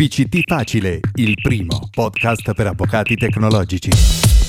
PCT Facile, il primo podcast per avvocati tecnologici.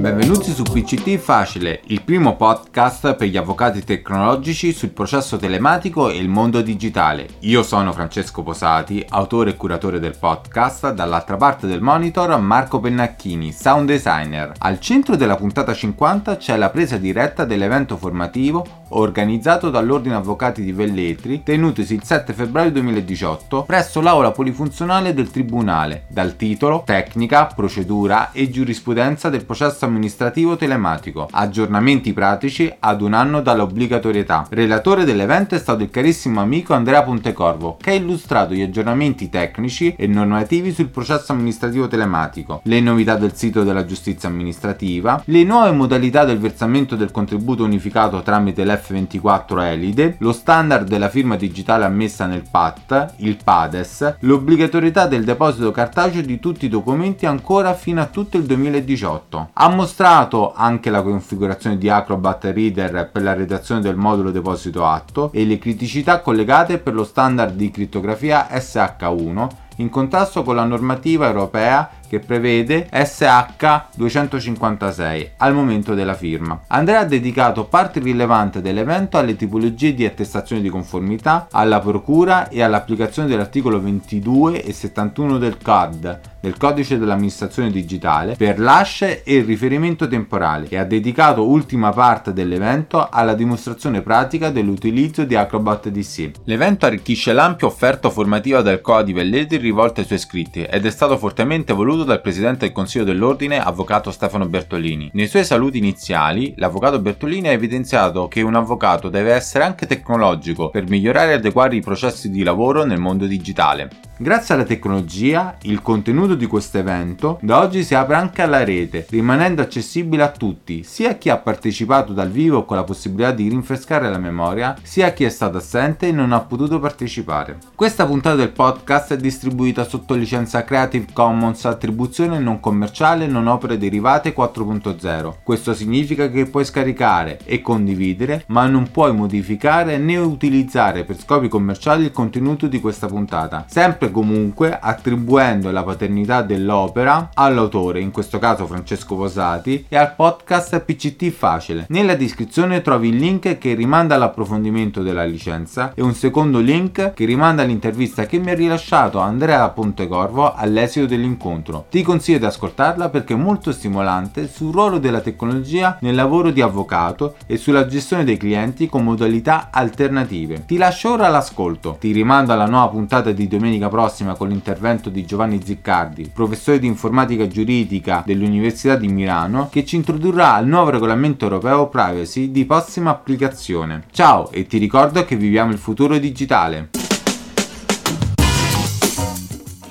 Benvenuti su PCT Facile, il primo podcast per gli avvocati tecnologici sul processo telematico e il mondo digitale. Io sono Francesco Posati, autore e curatore del podcast, dall'altra parte del monitor Marco Pennacchini, sound designer. Al centro della puntata 50 c'è la presa diretta dell'evento formativo organizzato dall'Ordine Avvocati di Velletri, tenutosi il 7 febbraio 2018 presso l'aula polifunzionale del Tribunale, dal titolo Tecnica, procedura e giurisprudenza del processo amministrativo telematico, aggiornamenti pratici ad un anno dall'obbligatorietà. Relatore dell'evento è stato il carissimo amico Andrea Pontecorvo, che ha illustrato gli aggiornamenti tecnici e normativi sul processo amministrativo telematico, le novità del sito della giustizia amministrativa, le nuove modalità del versamento del contributo unificato tramite l'F24 Elide, lo standard della firma digitale ammessa nel PAT, il PADES, l'obbligatorietà del deposito cartaceo di tutti i documenti ancora fino a tutto il 2018. Ha mostrato anche la configurazione di Acrobat Reader per la redazione del modulo deposito atto e le criticità collegate per lo standard di crittografia SH1 in contrasto con la normativa europea che prevede SH 256 al momento della firma. Andrea ha dedicato parte rilevante dell'evento alle tipologie di attestazione di conformità, alla procura e all'applicazione dell'articolo 22 e 71 del CAD, del codice dell'amministrazione digitale, per l'asce e il riferimento temporale e ha dedicato ultima parte dell'evento alla dimostrazione pratica dell'utilizzo di Acrobat DC. L'evento arricchisce l'ampia offerta formativa del COA di Velletri rivolta ai suoi iscritti ed è stato fortemente voluto saluto dal presidente del Consiglio dell'Ordine, avvocato Stefano Bertolini. Nei suoi saluti iniziali, l'avvocato Bertolini ha evidenziato che un avvocato deve essere anche tecnologico per migliorare e adeguare i processi di lavoro nel mondo digitale. Grazie alla tecnologia, il contenuto di questo evento da oggi si apre anche alla rete, rimanendo accessibile a tutti, sia chi ha partecipato dal vivo con la possibilità di rinfrescare la memoria, sia chi è stato assente e non ha potuto partecipare. Questa puntata del podcast è distribuita sotto licenza Creative Commons attribuzione non commerciale non opere derivate 4.0. Questo significa che puoi scaricare e condividere, ma non puoi modificare né utilizzare per scopi commerciali il contenuto di questa puntata, sempre comunque attribuendo la paternità dell'opera all'autore, in questo caso Francesco Posati, e al podcast PCT Facile. Nella descrizione trovi il link che rimanda all'approfondimento della licenza e un secondo link che rimanda all'intervista che mi ha rilasciato Andrea Pontecorvo all'esito dell'incontro. Ti consiglio di ascoltarla perché è molto stimolante sul ruolo della tecnologia nel lavoro di avvocato e sulla gestione dei clienti con modalità alternative. Ti lascio ora l'ascolto. Ti rimando alla nuova puntata di domenica prossima prossima con l'intervento di Giovanni Ziccardi, professore di informatica giuridica dell'Università di Milano, che ci introdurrà al nuovo regolamento europeo privacy di prossima applicazione. Ciao e ti ricordo che viviamo il futuro digitale.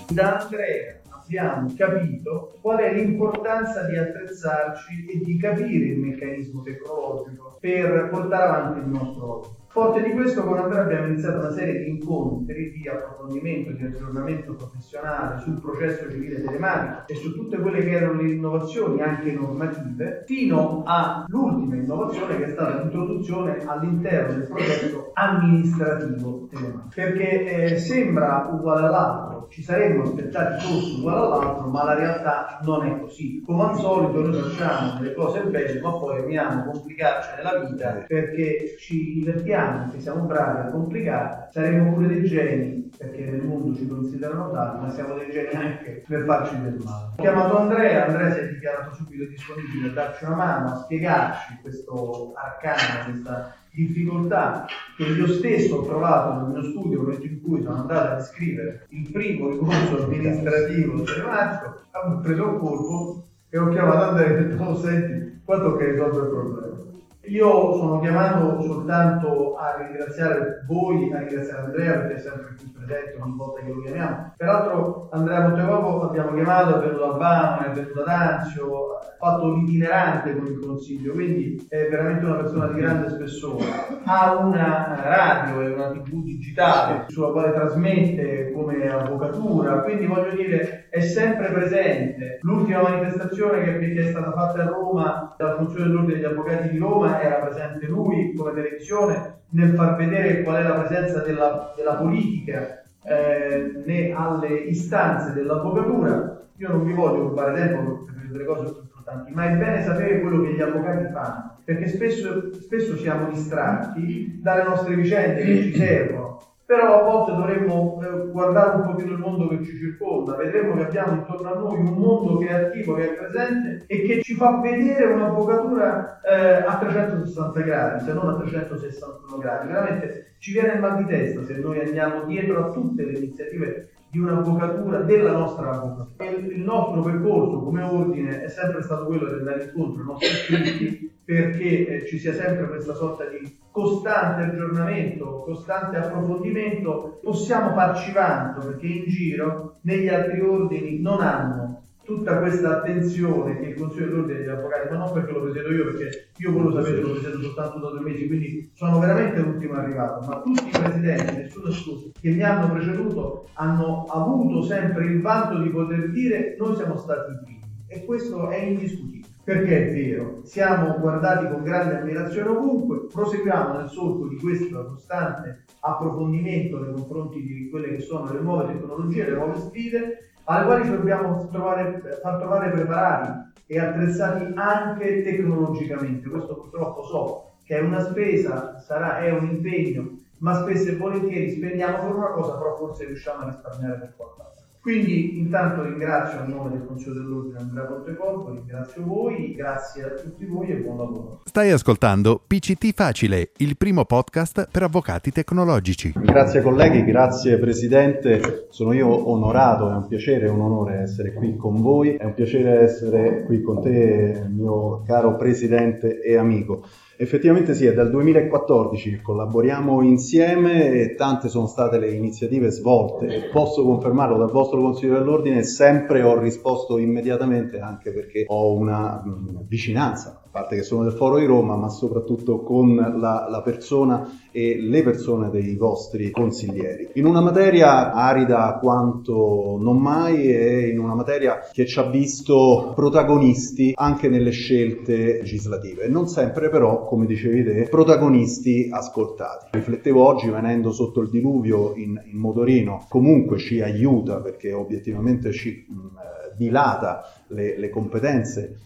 Da Andrea abbiamo capito qual è l'importanza di attrezzarci e di capire il meccanismo tecnologico per portare avanti il nostro lavoro. Forte di questo, con Andrea abbiamo iniziato una serie di incontri di approfondimento, di aggiornamento professionale sul processo civile telematico e su tutte quelle che erano le innovazioni anche normative, fino all'ultima innovazione che è stata l'introduzione all'interno del processo amministrativo telematico. Perché eh, sembra uguale all'altro, ci saremmo aspettati fosse uguale all'altro, ma la realtà non è così. Come al solito noi facciamo delle cose belle, ma poi amiamo complicarci nella vita perché ci divertiamo che siamo bravi a complicare, saremo pure dei geni, perché nel mondo ci considerano tali, ma siamo dei geni anche per farci del male. Ho chiamato Andrea, Andrea si è dichiarato subito disponibile a darci una mano, a spiegarci questo arcano, questa difficoltà che io stesso ho trovato nel mio studio nel momento in cui sono andato a scrivere il primo ricorso amministrativo telematico, ho preso un colpo e ho chiamato Andrea e ho detto, oh, senti, quanto che risolve il problema. Io sono chiamato soltanto a ringraziare voi, a ringraziare Andrea perché è sempre qui presente ogni volta che lo chiamiamo. Peraltro Andrea Montecopo abbiamo chiamato, è venuto a Albano, è venuto ad Anzio, ha fatto l'itinerante con il consiglio, quindi è veramente una persona di grande spessore. Ha una radio e una tv digitale sulla quale trasmette come avvocatura, quindi voglio dire è sempre presente. L'ultima manifestazione che è stata fatta a Roma dalla funzione dell'Ordine degli Avvocati di Roma era presente lui come televisione nel far vedere qual è la presenza della, della politica eh, né alle istanze dell'avvocatura. Io non vi voglio rubare tempo per delle cose più importanti, ma è bene sapere quello che gli avvocati fanno, perché spesso, spesso siamo distratti dalle nostre vicende che ci servono però a volte dovremmo eh, guardare un pochino il mondo che ci circonda, vedremo che abbiamo intorno a noi un mondo che è attivo, che è presente e che ci fa vedere un'avvocatura eh, a 360 gradi, se non a 361 gradi. Veramente ci viene il mal di testa se noi andiamo dietro a tutte le iniziative di un'avvocatura, della nostra avvocatura. Il, nostro percorso come ordine è sempre stato quello di andare incontro ai nostri iscritti perché eh, ci sia sempre questa sorta di costante aggiornamento, costante approfondimento, possiamo farci vanto perché in giro negli altri ordini non hanno tutta questa attenzione che il Consiglio dell'Ordine degli Avvocati, ma non perché lo presiedo io, perché io voi lo sapete lo presiedo soltanto da due mesi, quindi sono veramente l'ultimo arrivato, ma tutti i presidenti, nessuno escluso, che mi hanno preceduto hanno avuto sempre il vanto di poter dire noi siamo stati i primi. E questo è indiscutibile. Perché è vero, siamo guardati con grande ammirazione ovunque, proseguiamo nel solco di questo costante approfondimento nei confronti di quelle che sono le nuove tecnologie, le nuove sfide, alle quali ci dobbiamo trovare, far trovare preparati e attrezzati anche tecnologicamente. Questo purtroppo so che è una spesa, sarà, è un impegno, ma spesso e volentieri spendiamo per una cosa, però forse riusciamo a risparmiare per qualcosa. Quindi intanto ringrazio a nome del Consiglio dell'Ordine Andrea Pontecorpo, ringrazio voi, grazie a tutti voi e buon lavoro. Stai ascoltando PCT Facile, il primo podcast per avvocati tecnologici. Grazie colleghi, grazie Presidente, sono io onorato, è un piacere e un onore essere qui con voi, è un piacere essere qui con te mio caro Presidente e amico. Effettivamente sì, è dal 2014 che collaboriamo insieme e tante sono state le iniziative svolte. E posso confermarlo dal vostro Consiglio dell'Ordine, sempre ho risposto immediatamente anche perché ho una mh, vicinanza a parte che sono del Foro di Roma, ma soprattutto con la, la, persona e le persone dei vostri consiglieri. In una materia arida quanto non mai e in una materia che ci ha visto protagonisti anche nelle scelte legislative, non sempre però, come dicevi te, protagonisti ascoltati. Riflettevo oggi venendo sotto il diluvio in, in motorino, comunque ci aiuta perché obiettivamente ci mh, dilata le, le competenze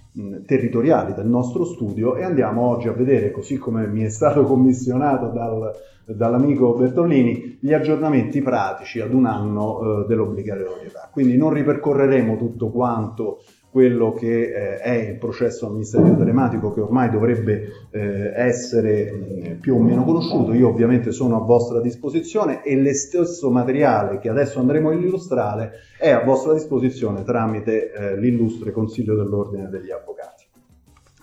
territoriali del nostro studio e andiamo oggi a vedere, così come mi è stato commissionato dal, dall'amico Bertolini, gli aggiornamenti pratici ad un anno eh, dell'obbligatorietà. Quindi non ripercorreremo tutto quanto quello che eh, è il processo amministrativo telematico che ormai dovrebbe eh, essere mh, più o meno conosciuto. Io ovviamente sono a vostra disposizione e lo stesso materiale che adesso andremo a illustrare è a vostra disposizione tramite eh, l'illustre Consiglio dell'Ordine degli Avvocati.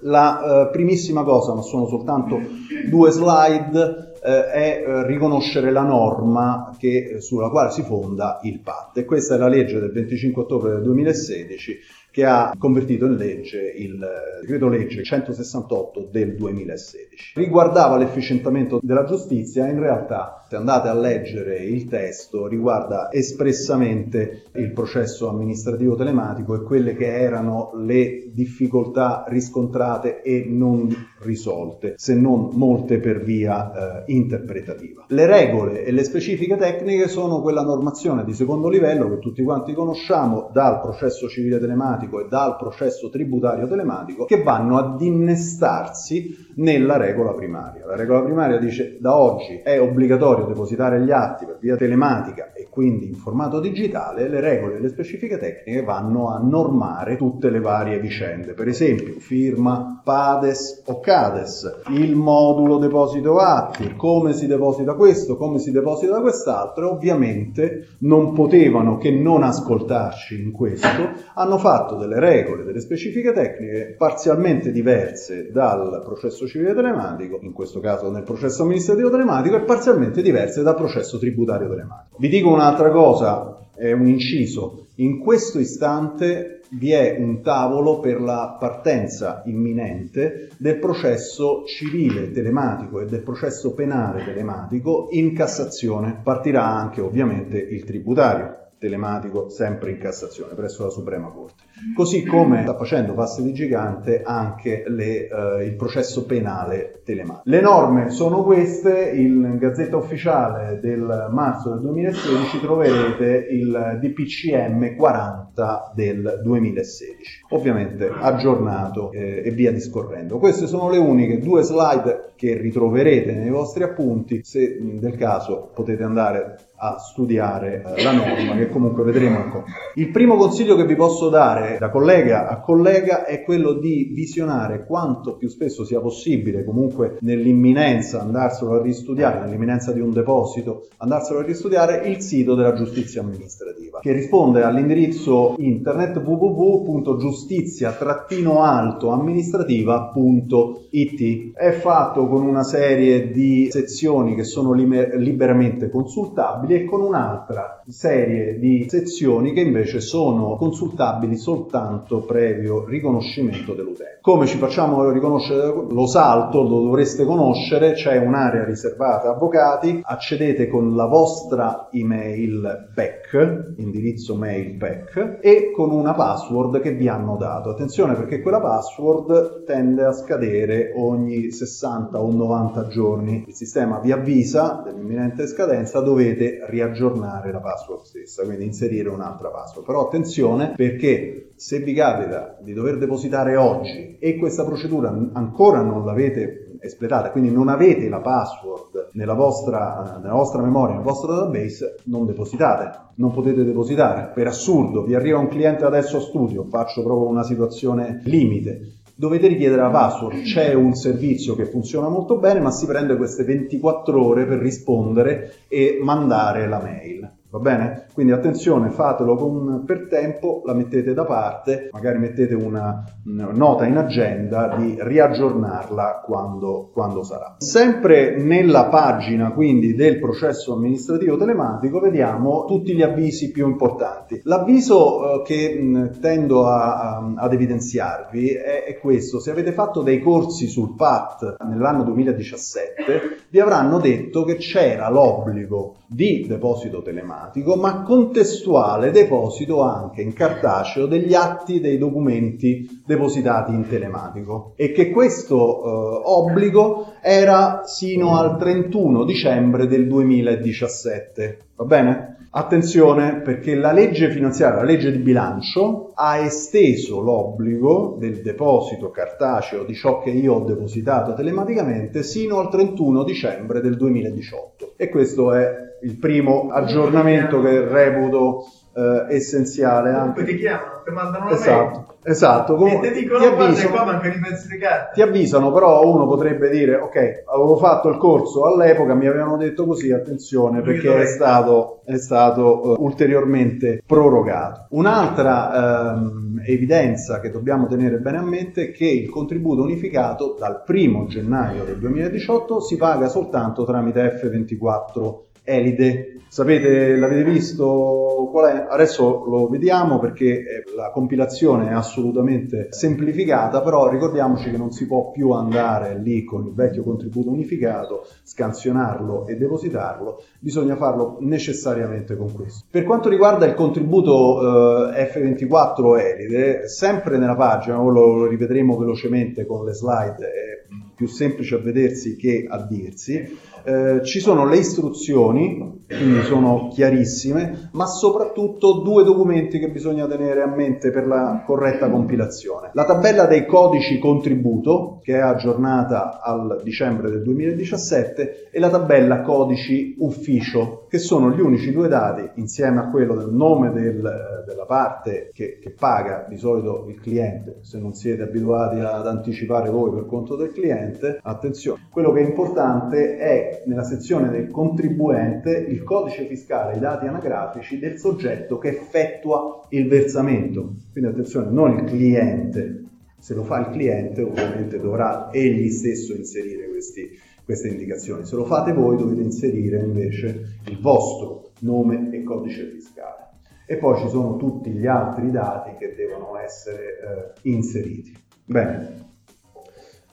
La eh, primissima cosa, ma sono soltanto due slide, eh, è eh, riconoscere la norma che, sulla quale si fonda il PAT. E questa è la legge del 25 ottobre del 2016 che ha convertito in legge il decreto legge 168 del 2016. Riguardava l'efficientamento della giustizia, in realtà se andate a leggere il testo riguarda espressamente il processo amministrativo telematico e quelle che erano le difficoltà riscontrate e non risolte, se non molte per via eh, interpretativa. Le regole e le specifiche tecniche sono quella normazione di secondo livello che tutti quanti conosciamo dal processo civile telematico e dal processo tributario telematico che vanno ad innestarsi nella regola primaria. La regola primaria dice da oggi è obbligatorio depositare gli atti per via telematica e quindi in formato digitale, le regole e le specifiche tecniche vanno a normare tutte le varie vicende. Per esempio, firma, PADES o CADES, il modulo deposito atti, come si deposita questo, come si deposita quest'altro, ovviamente non potevano che non ascoltarci in questo, hanno fatto delle regole, delle specifiche tecniche parzialmente diverse dal processo civile telematico, in questo caso nel processo amministrativo telematico, e parzialmente diverse dal processo tributario telematico. Vi dico un'altra cosa, è un inciso. In questo istante vi è un tavolo per la partenza imminente del processo civile telematico e del processo penale telematico in Cassazione. Partirà anche ovviamente il tributario. Telematico sempre in Cassazione presso la Suprema Corte. Così come sta facendo passi di gigante anche le, eh, il processo penale telematico. Le norme sono queste, in Gazzetta Ufficiale del marzo del 2016 troverete il DPCM 40 del 2016, ovviamente aggiornato eh, e via discorrendo. Queste sono le uniche due slide che ritroverete nei vostri appunti, se del caso potete andare a studiare eh, la norma che comunque vedremo ancora. Il primo consiglio che vi posso dare da collega a collega è quello di visionare quanto più spesso sia possibile, comunque nell'imminenza andarselo a ristudiare, nell'imminenza di un deposito, andarselo a ristudiare il sito della giustizia amministrativa, che risponde all'indirizzo internet www.giustizia-alto-amministrativa.it. È fatto con una serie di sezioni che sono liberamente consultabili consultabili e con un'altra serie di sezioni che invece sono consultabili soltanto previo riconoscimento dell'utente. Come ci facciamo riconoscere? Lo salto, lo dovreste conoscere, c'è un'area riservata a avvocati, accedete con la vostra email PEC, indirizzo mail PEC, e con una password che vi hanno dato. Attenzione perché quella password tende a scadere ogni 60 o 90 giorni. Il sistema vi avvisa dell'imminente scadenza, dovete riaggiornare la password stessa, quindi inserire un'altra password. Però attenzione perché se vi capita di dover depositare oggi e questa procedura ancora non l'avete espletata, quindi non avete la password nella vostra, nella vostra memoria, nel vostro database, non depositate, non potete depositare. Per assurdo, vi arriva un cliente adesso a studio, faccio proprio una situazione limite, dovete richiedere la password. C'è un servizio che funziona molto bene, ma si prende queste 24 ore per rispondere e mandare la mail. Va bene? Quindi attenzione, fatelo con, per tempo, la mettete da parte, magari mettete una, nota in agenda di riaggiornarla quando, quando, sarà. Sempre nella pagina quindi del processo amministrativo telematico vediamo tutti gli avvisi più importanti. L'avviso eh, che tendo a, ad evidenziarvi è, è questo, se avete fatto dei corsi sul PAT nell'anno 2017 vi avranno detto che c'era l'obbligo di deposito telematico ma contestuale deposito anche in cartaceo degli atti dei documenti depositati in telematico e che questo eh, obbligo era sino al 31 dicembre del 2017. Va bene? Attenzione perché la legge finanziaria, la legge di bilancio, ha esteso l'obbligo del deposito cartaceo di ciò che io ho depositato telematicamente sino al 31 dicembre del 2018. E questo è il primo aggiornamento che reputo eh, essenziale. Anche... Ti chiamano, ti mandano una esatto, mail. Esatto, Com- ti dicono ti avvisano, qua mancano i pezzi di carta. Ti avvisano, però uno potrebbe dire, ok, avevo fatto il corso all'epoca, mi avevano detto così, attenzione, perché è stato, è stato uh, ulteriormente prorogato. Un'altra um, evidenza che dobbiamo tenere bene a mente è che il contributo unificato dal 1 gennaio del 2018 si paga soltanto tramite F24 Elide. Sapete, l'avete visto? Qual è? Adesso lo vediamo perché la compilazione è assolutamente semplificata, però ricordiamoci che non si può più andare lì con il vecchio contributo unificato, scansionarlo e depositarlo, bisogna farlo necessariamente con questo. Per quanto riguarda il contributo eh, F24 Elide, sempre nella pagina, lo rivedremo velocemente con le slide, è più semplice a vedersi che a dirsi, eh, ci sono le istruzioni, quindi sono chiarissime, ma soprattutto due documenti che bisogna tenere a mente per la corretta compilazione. La tabella dei codici contributo, che è aggiornata al dicembre del 2017, e la tabella codici ufficio, che sono gli unici due dati, insieme a quello del nome del, della parte che, che paga di solito il cliente, se non siete abituati ad anticipare voi per conto del cliente, attenzione, quello che è importante è nella sezione del contribuente il codice fiscale, i dati anagrafici del soggetto che effettua il versamento. Quindi attenzione, non il cliente. Se lo fa il cliente ovviamente dovrà egli stesso inserire questi, queste indicazioni. Se lo fate voi dovete inserire invece il vostro nome e codice fiscale. E poi ci sono tutti gli altri dati che devono essere eh, inseriti. Bene,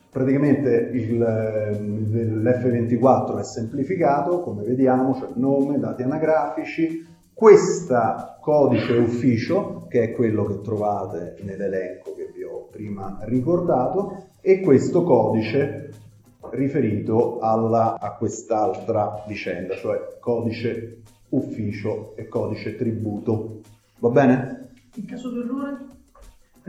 Praticamente il, l'F24 è semplificato, come vediamo, c'è cioè nome, dati anagrafici, Questo codice ufficio, che è quello che trovate nell'elenco che vi ho prima ricordato, e questo codice riferito alla, a quest'altra vicenda, cioè codice ufficio e codice tributo. Va bene? In caso di errore?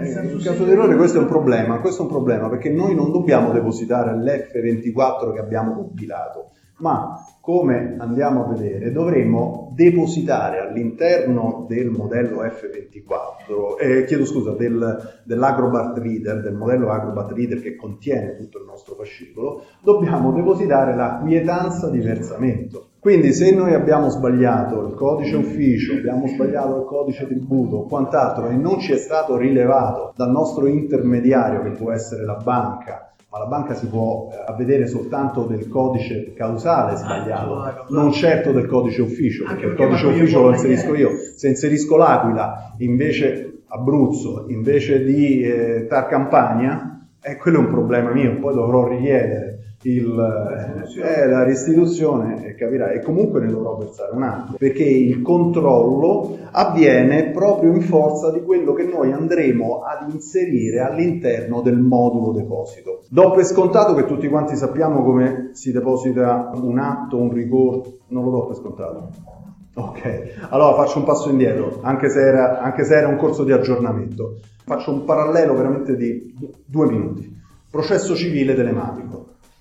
Eh, in caso di errore questo è un problema, questo è un problema perché noi non dobbiamo depositare l'F24 che abbiamo compilato, ma come andiamo a vedere dovremo depositare all'interno del modello F24, eh, chiedo scusa, del, dell'Acrobat Reader, del modello Acrobat Reader che contiene tutto il nostro fascicolo, dobbiamo depositare la quietanza di versamento. Quindi se noi abbiamo sbagliato il codice ufficio, abbiamo sbagliato il codice tributo o quant'altro e non ci è stato rilevato dal nostro intermediario che può essere la banca ma la banca si può eh, avvedere soltanto del codice causale sbagliato, non certo del codice ufficio, perché il codice ufficio lo inserisco io. Se inserisco l'Aquila invece Abruzzo, invece di eh, Tar Campania, eh, quello è un problema mio, poi dovrò richiedere il, eh, la restituzione capirai e comunque ne dovrò versare un altro perché il controllo avviene proprio in forza di quello che noi andremo ad inserire all'interno del modulo deposito. Do per scontato che tutti quanti sappiamo come si deposita un atto un ricorso non lo do per scontato. Ok allora faccio un passo indietro anche se era, anche se era un corso di aggiornamento. Faccio un parallelo veramente di due minuti. Processo civile telematico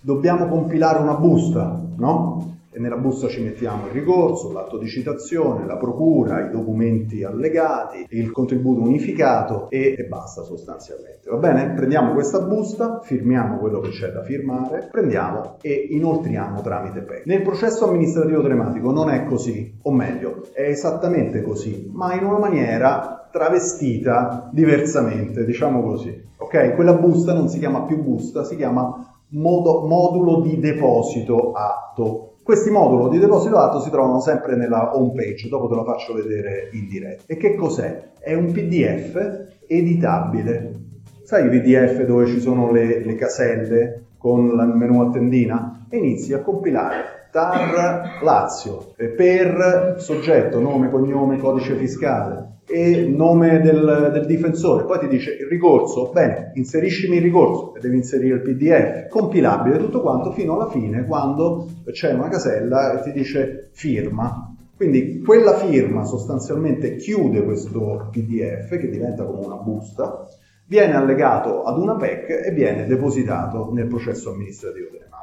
dobbiamo compilare una busta, no? E nella busta ci mettiamo il ricorso, l'atto di citazione, la procura, i documenti allegati, il contributo unificato e, e, basta sostanzialmente. Va bene? Prendiamo questa busta, firmiamo quello che c'è da firmare, prendiamo e inoltriamo tramite PEC. Nel processo amministrativo telematico non è così, o meglio, è esattamente così, ma in una maniera travestita diversamente, diciamo così. Ok? Quella busta non si chiama più busta, si chiama modo, modulo di deposito atto. Questi moduli di deposito atto si trovano sempre nella home page, dopo te lo faccio vedere in diretta. E che cos'è? È un PDF editabile. Sai i PDF dove ci sono le, le caselle con il menu a tendina? E inizi a compilare TAR Lazio per soggetto, nome, cognome, codice fiscale, e nome del, del, difensore, poi ti dice il ricorso, bene, inseriscimi il ricorso e devi inserire il PDF, compilabile tutto quanto fino alla fine quando c'è una casella e ti dice firma. Quindi quella firma sostanzialmente chiude questo PDF che diventa come una busta, viene allegato ad una PEC e viene depositato nel processo amministrativo telematico.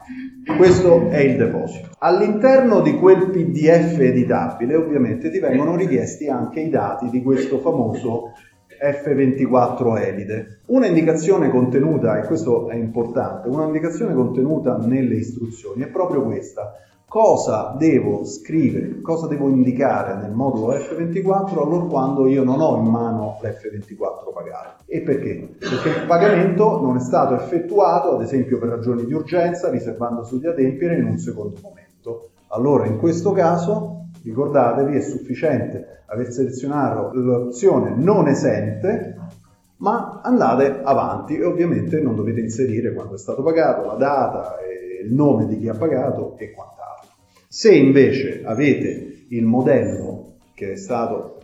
Questo è il deposito. All'interno di quel PDF editabile ovviamente ti vengono richiesti anche i dati di questo famoso F24 Elide. Una indicazione contenuta, e questo è importante, una indicazione contenuta nelle istruzioni è proprio questa cosa devo scrivere, cosa devo indicare nel modulo F24 allora quando io non ho in mano l'F24 pagato. E perché? Perché il pagamento non è stato effettuato, ad esempio per ragioni di urgenza, riservandosi di adempiere in un secondo momento. Allora in questo caso ricordatevi è sufficiente aver selezionato l'opzione non esente ma andate avanti e ovviamente non dovete inserire quando è stato pagato, la data, il nome di chi ha pagato e quant'altro. Se invece avete il modello che è stato,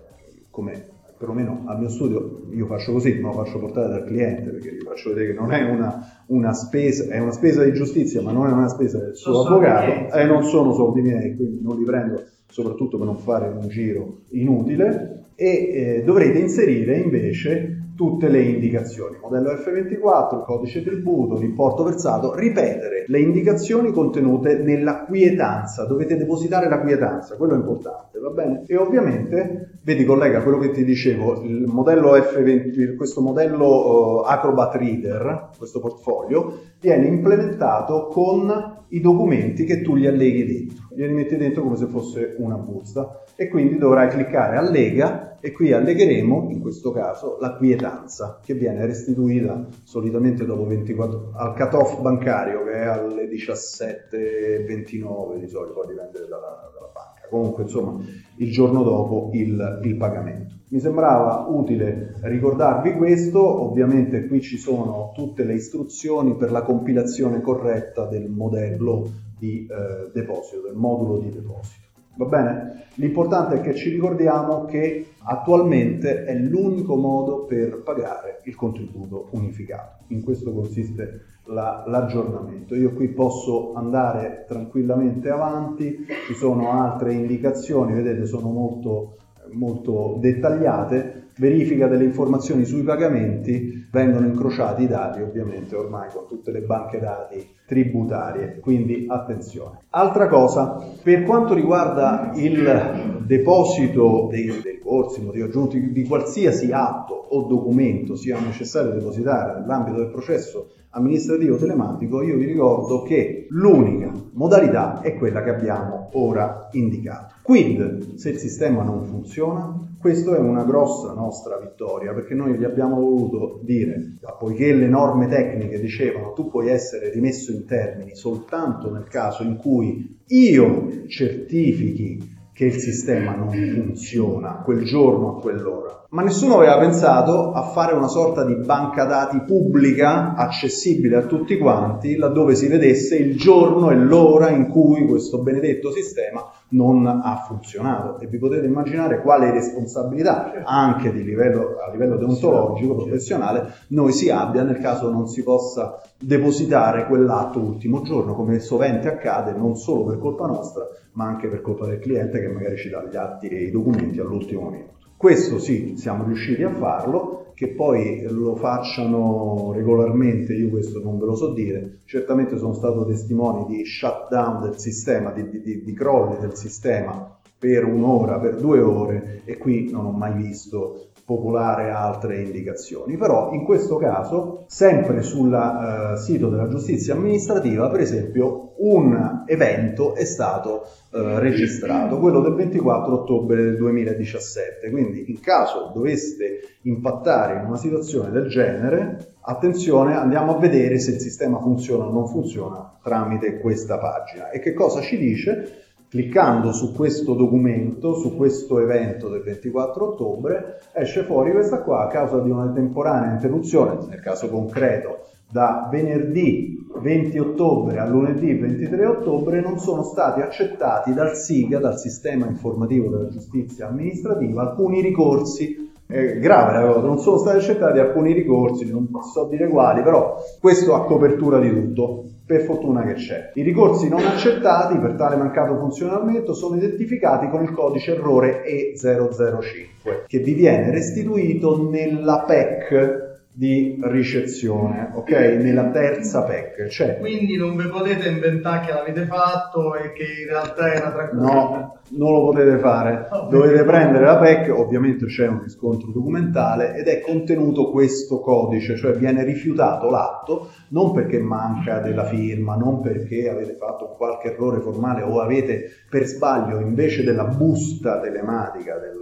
come perlomeno al mio studio, io faccio così, me lo faccio portare dal cliente perché vi faccio vedere che non è una, una spesa, è una spesa di giustizia, ma non è una spesa del suo non avvocato, e non sono soldi miei, quindi non li prendo soprattutto per non fare un giro inutile, e eh, dovrete inserire invece tutte le indicazioni. Modello F24, codice tributo, l'importo versato, ripetere le indicazioni contenute nella quietanza, dovete depositare la quietanza, quello è importante, va bene? E ovviamente, vedi collega, quello che ti dicevo, il modello F20, questo modello uh, Acrobat Reader, questo portfolio, viene implementato con i documenti che tu gli alleghi dentro, glieli metti dentro come se fosse una busta e quindi dovrai cliccare allega e qui allegheremo, in questo caso, la quietanza che viene restituita solitamente dopo 24 al cut-off bancario che è alle 17.29 di solito, poi dipende dalla, dalla banca. Comunque, insomma, il giorno dopo il, il pagamento. Mi sembrava utile ricordarvi questo, ovviamente qui ci sono tutte le istruzioni per la compilazione corretta del modello di eh, deposito, del modulo di deposito. Va bene? L'importante è che ci ricordiamo che attualmente è l'unico modo per pagare il contributo unificato. In questo consiste la, l'aggiornamento. Io qui posso andare tranquillamente avanti, ci sono altre indicazioni, vedete sono molto, molto dettagliate, verifica delle informazioni sui pagamenti, vengono incrociati i dati ovviamente ormai con tutte le banche dati tributarie, quindi attenzione. Altra cosa, per quanto riguarda il deposito dei, dei ricorsi, motivi aggiunti, di qualsiasi atto o documento sia necessario depositare nell'ambito del processo amministrativo telematico, io vi ricordo che l'unica modalità è quella che abbiamo ora indicato. Quindi, se il sistema non funziona, questa è una grossa nostra vittoria perché noi gli abbiamo voluto dire, poiché le norme tecniche dicevano tu puoi essere rimesso in termini soltanto nel caso in cui io certifichi che il sistema non funziona quel giorno a quell'ora. Ma nessuno aveva pensato a fare una sorta di banca dati pubblica accessibile a tutti quanti, laddove si vedesse il giorno e l'ora in cui questo benedetto sistema non ha funzionato. E vi potete immaginare quale responsabilità, anche livello, a livello deontologico, professionale, noi si abbia nel caso non si possa depositare quell'atto ultimo giorno, come sovente accade non solo per colpa nostra, ma anche per colpa del cliente che magari ci dà gli atti e i documenti all'ultimo minuto. Questo sì, siamo riusciti a farlo, che poi lo facciano regolarmente, io questo non ve lo so dire, certamente sono stato testimone di shutdown del sistema, di, di, di crolli del sistema per un'ora, per due ore e qui non ho mai visto popolare altre indicazioni. Però in questo caso, sempre sul uh, sito della giustizia amministrativa, per esempio, un evento è stato uh, registrato, quello del 24 ottobre del 2017. Quindi in caso doveste impattare in una situazione del genere, attenzione, andiamo a vedere se il sistema funziona o non funziona tramite questa pagina. E che cosa ci dice? cliccando su questo documento, su questo evento del 24 ottobre, esce fuori questa qua a causa di una temporanea interruzione, nel caso concreto da venerdì 20 ottobre a lunedì 23 ottobre non sono stati accettati dal SIGA, dal Sistema Informativo della Giustizia Amministrativa, alcuni ricorsi è grave la cosa, non sono stati accettati alcuni ricorsi, non so dire quali, però questo a copertura di tutto per fortuna che c'è. I ricorsi non accettati per tale mancato funzionamento sono identificati con il codice errore E005 che vi viene restituito nella PEC di ricezione, ok? Nella terza PEC. Cioè... Quindi non vi potete inventare che l'avete fatto e che in realtà era tranquillo. No, non lo potete fare. Dovete prendere la PEC, ovviamente c'è un riscontro documentale ed è contenuto questo codice, cioè viene rifiutato l'atto non perché manca della firma, non perché avete fatto qualche errore formale o avete per sbaglio invece della busta telematica del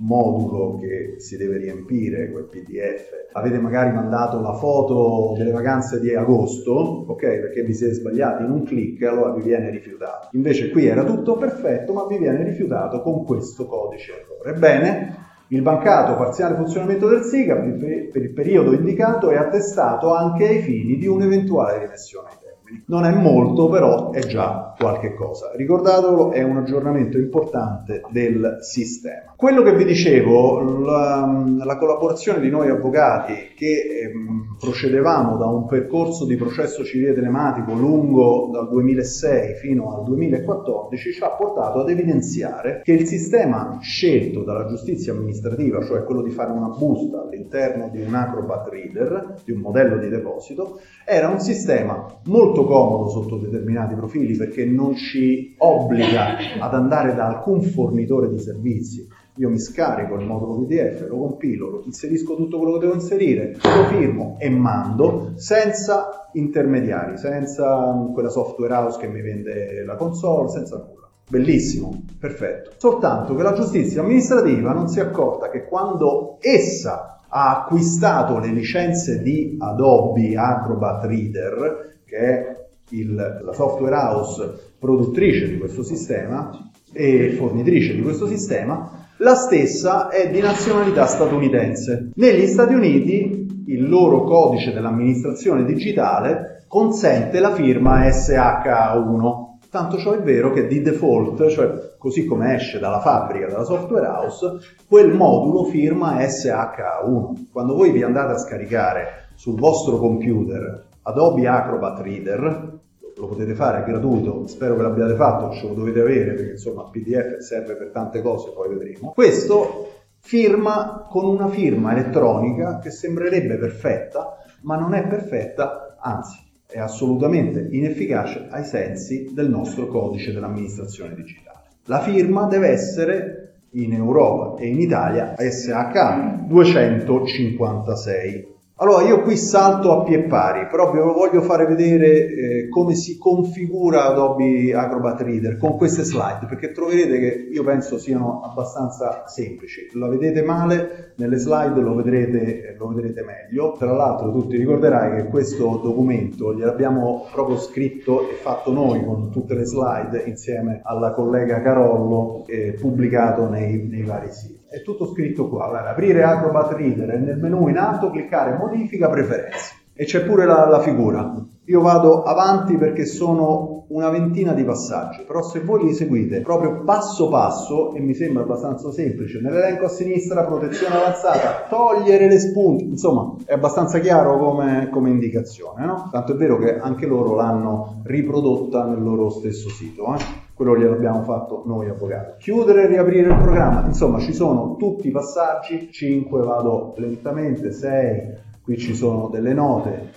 modulo che si deve riempire quel PDF, avete magari mandato la foto delle vacanze di agosto, ok? Perché vi siete sbagliati in un clic, allora vi viene rifiutato. Invece qui era tutto perfetto, ma vi viene rifiutato con questo codice errore. Bene, il bancato parziale funzionamento del SIGA per il periodo indicato è attestato anche ai fini di un'eventuale rimessione ai. Non è molto, però è già qualche cosa. Ricordatelo, è un aggiornamento importante del sistema. Quello che vi dicevo, la, la collaborazione di noi avvocati che ehm, procedevamo da un percorso di processo civile telematico lungo dal 2006 fino al 2014 ci ha portato ad evidenziare che il sistema scelto dalla giustizia amministrativa, cioè quello di fare una busta all'interno di un Acrobat Reader, di un modello di deposito, era un sistema molto comodo sotto determinati profili perché non ci obbliga ad andare da alcun fornitore di servizi. Io mi scarico il modulo PDF, lo compilo, lo inserisco tutto quello che devo inserire, lo firmo e mando senza intermediari, senza quella software house che mi vende la console, senza nulla. Bellissimo, perfetto. Soltanto che la giustizia amministrativa non si è accorta che quando essa ha acquistato le licenze di Adobe Acrobat Reader, che è il, la software house produttrice di questo sistema e fornitrice di questo sistema, la stessa è di nazionalità statunitense. Negli Stati Uniti il loro codice dell'amministrazione digitale consente la firma SH1, Tanto ciò è vero che di default, cioè così come esce dalla fabbrica, dalla software house, quel modulo firma SHA1. Quando voi vi andate a scaricare sul vostro computer Adobe Acrobat Reader, lo potete fare, è gratuito, spero che l'abbiate fatto, ce lo dovete avere perché insomma PDF serve per tante cose, poi vedremo. Questo firma con una firma elettronica che sembrerebbe perfetta, ma non è perfetta, anzi è assolutamente inefficace ai sensi del nostro codice dell'amministrazione digitale. La firma deve essere in Europa e in Italia SH 256 allora io qui salto a pie pari, proprio voglio fare vedere eh, come si configura Adobe Acrobat Reader con queste slide, perché troverete che io penso siano abbastanza semplici. La vedete male, nelle slide lo vedrete, lo vedrete meglio. Tra l'altro tu ti ricorderai che questo documento gliel'abbiamo proprio scritto e fatto noi con tutte le slide insieme alla collega Carollo e pubblicato nei, nei vari siti è tutto scritto qua, guarda, aprire Acrobat Reader e nel menu in alto cliccare modifica preferenze e c'è pure la, la, figura. Io vado avanti perché sono una ventina di passaggi, però se voi li seguite proprio passo passo, e mi sembra abbastanza semplice, nell'elenco a sinistra protezione avanzata, togliere le spunte, insomma è abbastanza chiaro come, come indicazione, no? Tanto è vero che anche loro l'hanno riprodotta nel loro stesso sito. Eh? quello gliel'abbiamo fatto noi avvocati. Chiudere e riaprire il programma, insomma ci sono tutti i passaggi, 5 vado lentamente, 6, qui ci sono delle note,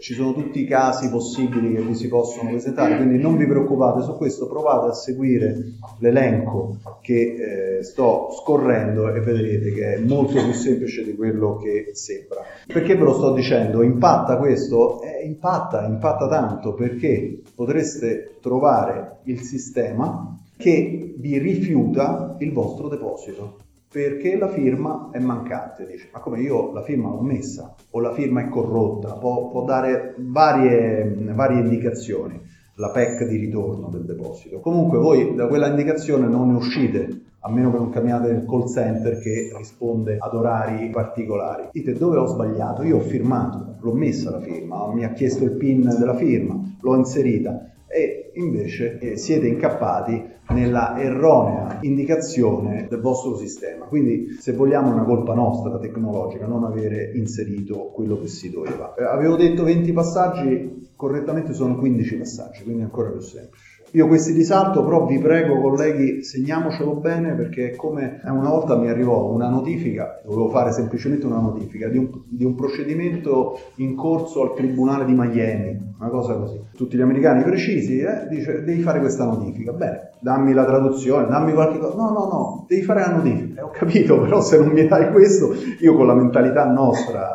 ci sono tutti i casi possibili che vi si possono presentare, quindi non vi preoccupate su questo, provate a seguire l'elenco che eh, sto scorrendo e vedrete che è molto più semplice di quello che sembra. Perché ve lo sto dicendo? Impatta questo? Eh, impatta, impatta tanto perché potreste trovare il sistema che vi rifiuta il vostro deposito perché la firma è mancante. Dice, ma come io la firma l'ho messa o la firma è corrotta, può, può dare varie, varie, indicazioni, la PEC di ritorno del deposito. Comunque voi da quella indicazione non ne uscite, a meno che non cambiate il call center che risponde ad orari particolari. Dite dove ho sbagliato, io ho firmato, l'ho messa la firma, mi ha chiesto il PIN della firma, l'ho inserita e invece eh, siete incappati nella erronea indicazione del vostro sistema. Quindi se vogliamo una colpa nostra tecnologica non avere inserito quello che si doveva. Eh, avevo detto 20 passaggi, correttamente sono 15 passaggi, quindi ancora più semplice. Io questi di salto, però vi prego colleghi, segniamocelo bene perché come eh, una volta mi arrivò una notifica, dovevo fare semplicemente una notifica di un, di un procedimento in corso al tribunale di Miami, una cosa così. Tutti gli americani precisi, eh, dice devi fare questa notifica. Bene, dammi la traduzione, dammi qualche cosa. No, no, no, devi fare la notifica. Eh, ho capito, però se non mi dai questo, io con la mentalità nostra,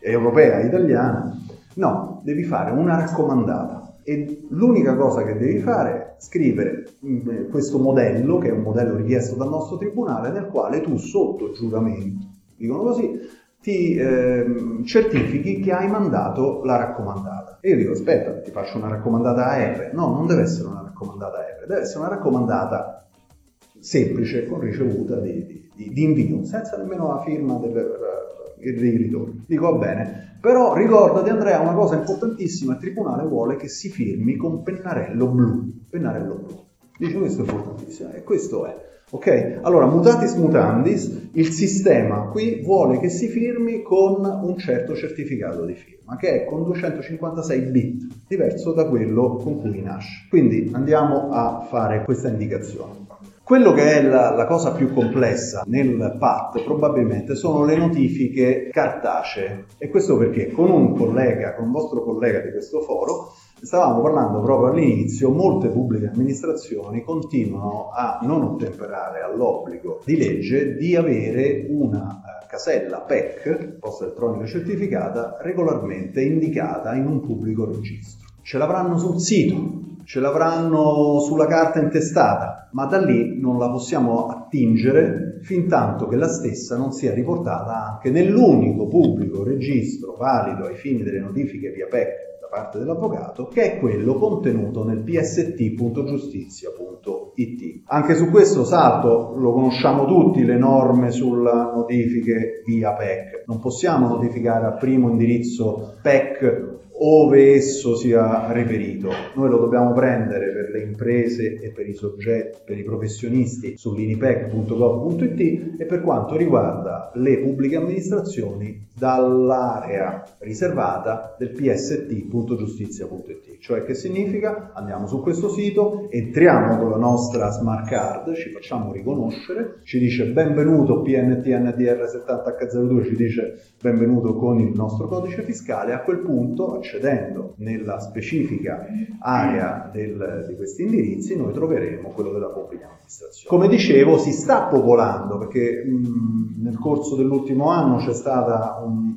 eh, europea, italiana, no, devi fare una raccomandata e l'unica cosa che devi fare è scrivere mm, questo modello, che è un modello richiesto dal nostro tribunale, nel quale tu sotto giuramento, dicono così, ti eh, certifichi che hai mandato la raccomandata. E io dico, aspetta, ti faccio una raccomandata AR. No, non deve essere una raccomandata AR, deve essere una raccomandata semplice con ricevuta di, di, di invio, senza nemmeno la firma del, il ritorno. Dico, va bene, però ricordati Andrea una cosa importantissima, il tribunale vuole che si firmi con pennarello blu, pennarello blu. Dice questo è importantissimo e questo è. Ok? Allora, mutatis mutandis, il sistema qui vuole che si firmi con un certo certificato di firma, che è con 256 bit, diverso da quello con cui nasce. Quindi andiamo a fare questa indicazione. Quello che è la, la, cosa più complessa nel PAT probabilmente sono le notifiche cartacee. E questo perché? Con un collega, con un vostro collega di questo foro, stavamo parlando proprio all'inizio, molte pubbliche amministrazioni continuano a non ottemperare all'obbligo di legge di avere una eh, casella PEC, posta elettronica certificata, regolarmente indicata in un pubblico registro. Ce l'avranno sul sito, ce l'avranno sulla carta intestata, ma da lì non la possiamo attingere fin tanto che la stessa non sia riportata anche nell'unico pubblico registro valido ai fini delle notifiche via PEC da parte dell'avvocato, che è quello contenuto nel pst.giustizia.it. Anche su questo salto lo conosciamo tutti, le norme sulle notifiche via PEC. Non possiamo notificare al primo indirizzo PEC ove esso sia reperito. Noi lo dobbiamo prendere per le imprese e per i soggetti, per i professionisti su linipec.gov.it e per quanto riguarda le pubbliche amministrazioni dall'area riservata del pst.giustizia.it. Cioè che significa? Andiamo su questo sito, entriamo con la nostra smart card, ci facciamo riconoscere, ci dice benvenuto PNTNDR70H02, ci dice benvenuto con il nostro codice fiscale, a quel punto accedendo nella specifica area del, di questi indirizzi noi troveremo quello della pubblica amministrazione. Come dicevo si sta popolando perché mh, nel corso dell'ultimo anno c'è stata un,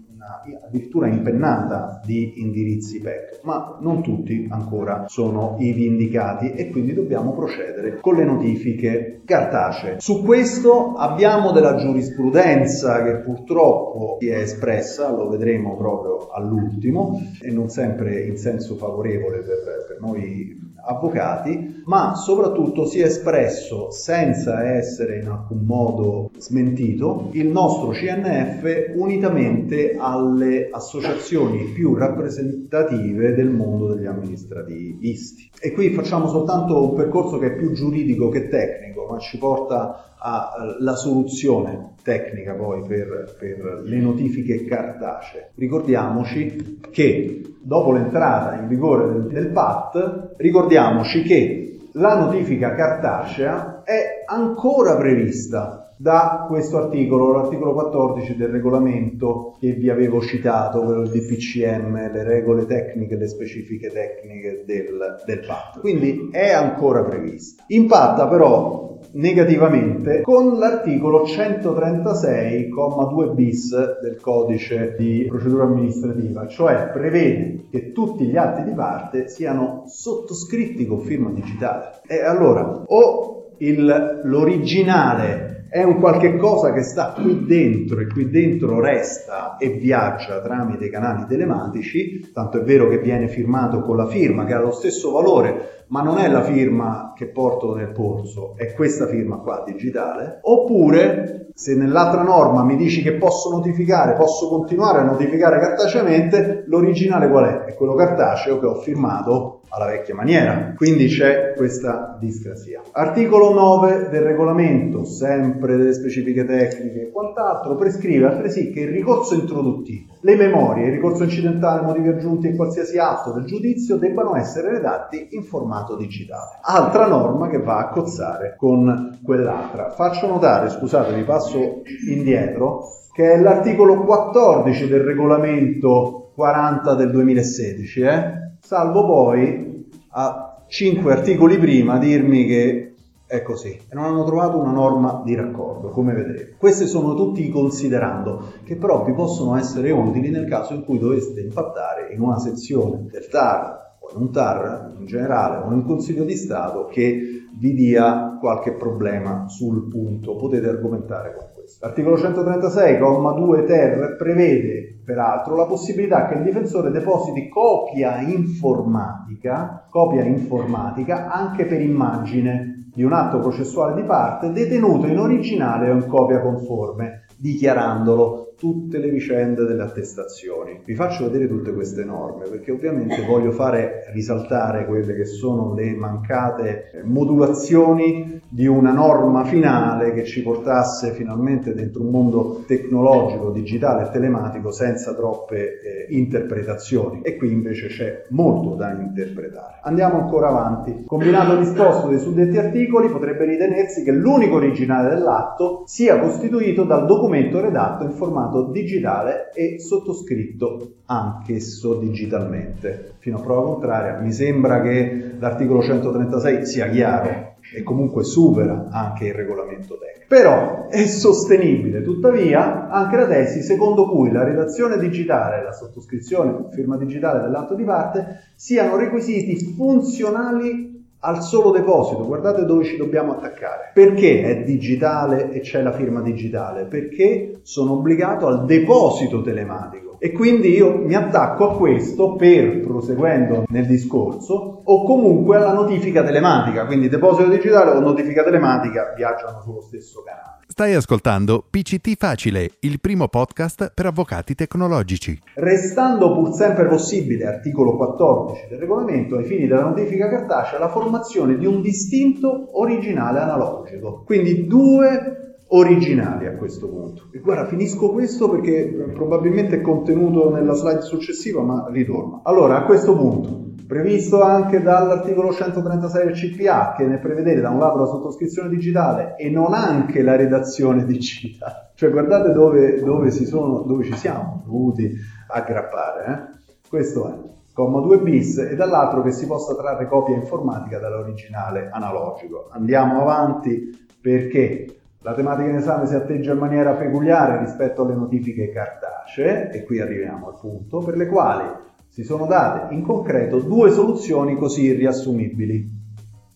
addirittura impennata di indirizzi PEC, ma non tutti ancora sono ivi indicati e quindi dobbiamo procedere con le notifiche cartacee. Su questo abbiamo della giurisprudenza che purtroppo si è espressa, lo vedremo proprio all'ultimo e non sempre in senso favorevole per, per noi avvocati, ma soprattutto si è espresso senza essere in alcun modo smentito il nostro CNF unitamente alle associazioni più rappresentative del mondo degli amministrativisti. E qui facciamo soltanto un percorso che è più giuridico che tecnico, ma ci porta alla soluzione tecnica poi per, per, le notifiche cartacee. Ricordiamoci che dopo l'entrata in vigore del, del PAT, ricordiamoci che la notifica cartacea è ancora prevista da questo articolo, l'articolo 14 del regolamento che vi avevo citato, quello del DPCM, le regole tecniche, le specifiche tecniche del, del PAT. Quindi è ancora prevista. Impatta però negativamente con l'articolo 136,2 bis del codice di procedura amministrativa, cioè prevede che tutti gli atti di parte siano sottoscritti con firma digitale. E allora o il, l'originale è un qualche cosa che sta qui dentro e qui dentro resta e viaggia tramite i canali telematici, tanto è vero che viene firmato con la firma che ha lo stesso valore, ma non è la firma che porto nel polso, è questa firma qua digitale, oppure se nell'altra norma mi dici che posso notificare, posso continuare a notificare cartaceamente, l'originale qual è? È quello cartaceo che ho firmato alla vecchia maniera. Quindi c'è questa discrasia. Articolo 9 del regolamento, sempre delle specifiche tecniche e quant'altro, prescrive altresì che il ricorso introduttivo, le memorie, il ricorso incidentale, motivi aggiunti e qualsiasi atto del giudizio debbano essere redatti in formato digitale. Altra norma che va a cozzare con quell'altra. Faccio notare, scusate, vi passo indietro, che è l'articolo 14 del regolamento 40 del 2016, eh? Salvo poi a cinque articoli prima dirmi che è così e non hanno trovato una norma di raccordo, come vedremo. Questi sono tutti considerando che però vi possono essere utili nel caso in cui doveste impattare in una sezione del TAR o in un TAR in generale o in un Consiglio di Stato che vi dia qualche problema sul punto, potete argomentare con L'articolo 136,2 ter prevede peraltro la possibilità che il difensore depositi copia informatica, copia informatica anche per immagine di un atto processuale di parte detenuto in originale o in copia conforme, dichiarandolo tutte le vicende delle attestazioni. Vi faccio vedere tutte queste norme perché ovviamente voglio fare risaltare quelle che sono le mancate modulazioni di una norma finale che ci portasse finalmente dentro un mondo tecnologico, digitale e telematico senza troppe eh, interpretazioni e qui invece c'è molto da interpretare. Andiamo ancora avanti. Combinato disposto dei suddetti articoli potrebbe ritenersi che l'unico originale dell'atto sia costituito dal documento redatto in formato formato digitale e sottoscritto anch'esso digitalmente. Fino a prova contraria, mi sembra che l'articolo 136 sia chiaro e comunque supera anche il regolamento tecnico. Però è sostenibile tuttavia anche la tesi secondo cui la redazione digitale la sottoscrizione firma digitale dell'atto di parte siano requisiti funzionali al solo deposito, guardate dove ci dobbiamo attaccare. Perché è digitale e c'è la firma digitale? Perché sono obbligato al deposito telematico. E quindi io mi attacco a questo per, proseguendo nel discorso, o comunque alla notifica telematica, quindi deposito digitale o notifica telematica viaggiano sullo stesso canale. Stai ascoltando PCT Facile, il primo podcast per avvocati tecnologici. Restando pur sempre possibile, articolo 14 del regolamento, ai fini della notifica cartacea, la formazione di un distinto originale analogico. Quindi due originali a questo punto. E guarda, finisco questo perché probabilmente è contenuto nella slide successiva, ma ritorno. Allora, a questo punto, previsto anche dall'articolo 136 del CPA che ne prevede da un lato la sottoscrizione digitale e non anche la redazione digitale. Cioè guardate dove, dove, sono, dove ci siamo dovuti aggrappare. Eh? Questo è comma 2 bis e dall'altro che si possa trarre copia informatica dall'originale analogico. Andiamo avanti perché la tematica in esame si atteggia in maniera peculiare rispetto alle notifiche cartacee e qui arriviamo al punto per le quali si sono date in concreto due soluzioni così riassumibili.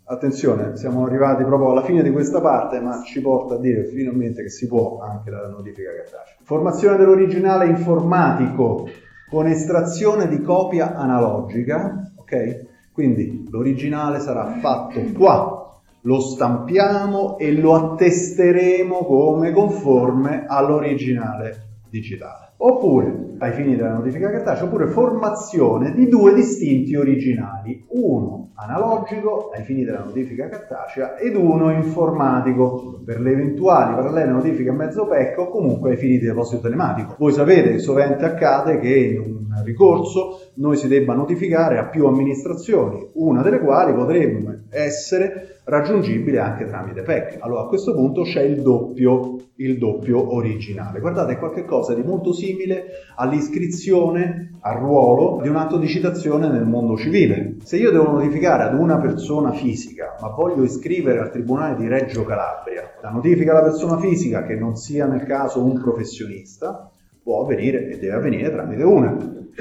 Attenzione, siamo arrivati proprio alla fine di questa parte, ma ci porta a dire finalmente che si può anche la notifica cartacea. Formazione dell'originale informatico con estrazione di copia analogica, ok? Quindi l'originale sarà fatto qua, lo stampiamo e lo attesteremo come conforme all'originale digitale. Oppure ai fini della notifica cartacea, oppure formazione di due distinti originali, uno analogico ai fini della notifica cartacea ed uno informatico per le eventuali parallele notifiche a mezzo PEC o comunque ai fini di deposito telematico. Voi sapete sovente accade che in un ricorso noi si debba notificare a più amministrazioni, una delle quali potrebbe essere raggiungibile anche tramite PEC. Allora a questo punto c'è il doppio, il doppio originale. Guardate, è qualcosa di molto simile all'iscrizione al ruolo di un atto di citazione nel mondo civile. Se io devo notificare ad una persona fisica, ma voglio iscrivere al Tribunale di Reggio Calabria, la notifica alla persona fisica, che non sia nel caso un professionista, può avvenire e deve avvenire tramite una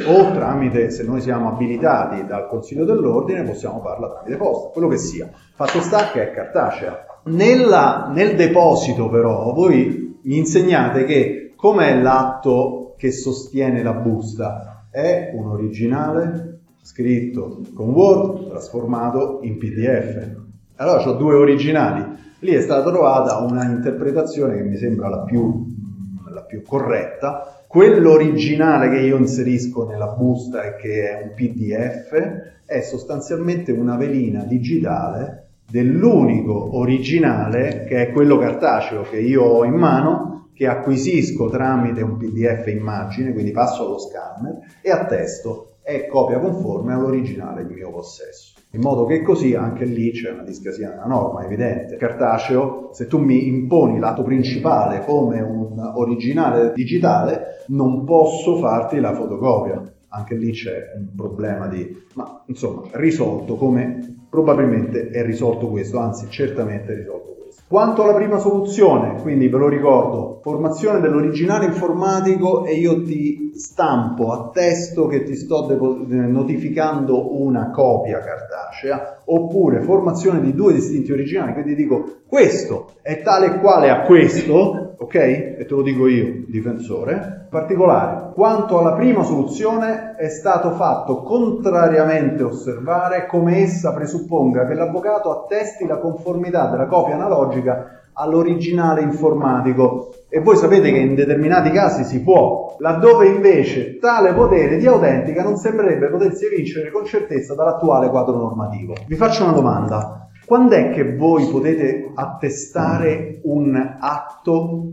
o tramite, se noi siamo abilitati dal Consiglio dell'Ordine, possiamo farla tramite posta, quello che sia. Fatto sta che è cartacea. Nella, nel deposito però voi mi insegnate che com'è l'atto che sostiene la busta? È un originale scritto con Word trasformato in PDF. Allora ho due originali. Lì è stata trovata una interpretazione che mi sembra la più, la più corretta, quello originale che io inserisco nella busta e che è un PDF è sostanzialmente una velina digitale dell'unico originale che è quello cartaceo che io ho in mano, che acquisisco tramite un PDF immagine, quindi passo allo scanner e attesto è copia conforme all'originale di mio possesso. In modo che così anche lì c'è una discrasia nella norma, evidente. Cartaceo, se tu mi imponi lato principale come un originale digitale, non posso farti la fotocopia. Anche lì c'è un problema di... ma insomma, risolto come probabilmente è risolto questo, anzi certamente è risolto questo. Quanto alla prima soluzione, quindi ve lo ricordo, formazione dell'originale informatico e io ti stampo, attesto che ti sto depo- notificando una copia cartacea, oppure formazione di due distinti originali, quindi dico questo è tale e quale a questo, ok? E te lo dico io, difensore. Particolare, quanto alla prima soluzione è stato fatto contrariamente osservare come essa presupponga che l'avvocato attesti la conformità della copia analogica all'originale informatico e voi sapete che in determinati casi si può, laddove invece tale potere di autentica non sembrerebbe potersi vincere con certezza dall'attuale quadro normativo. Vi faccio una domanda. Quando è che voi potete attestare un atto,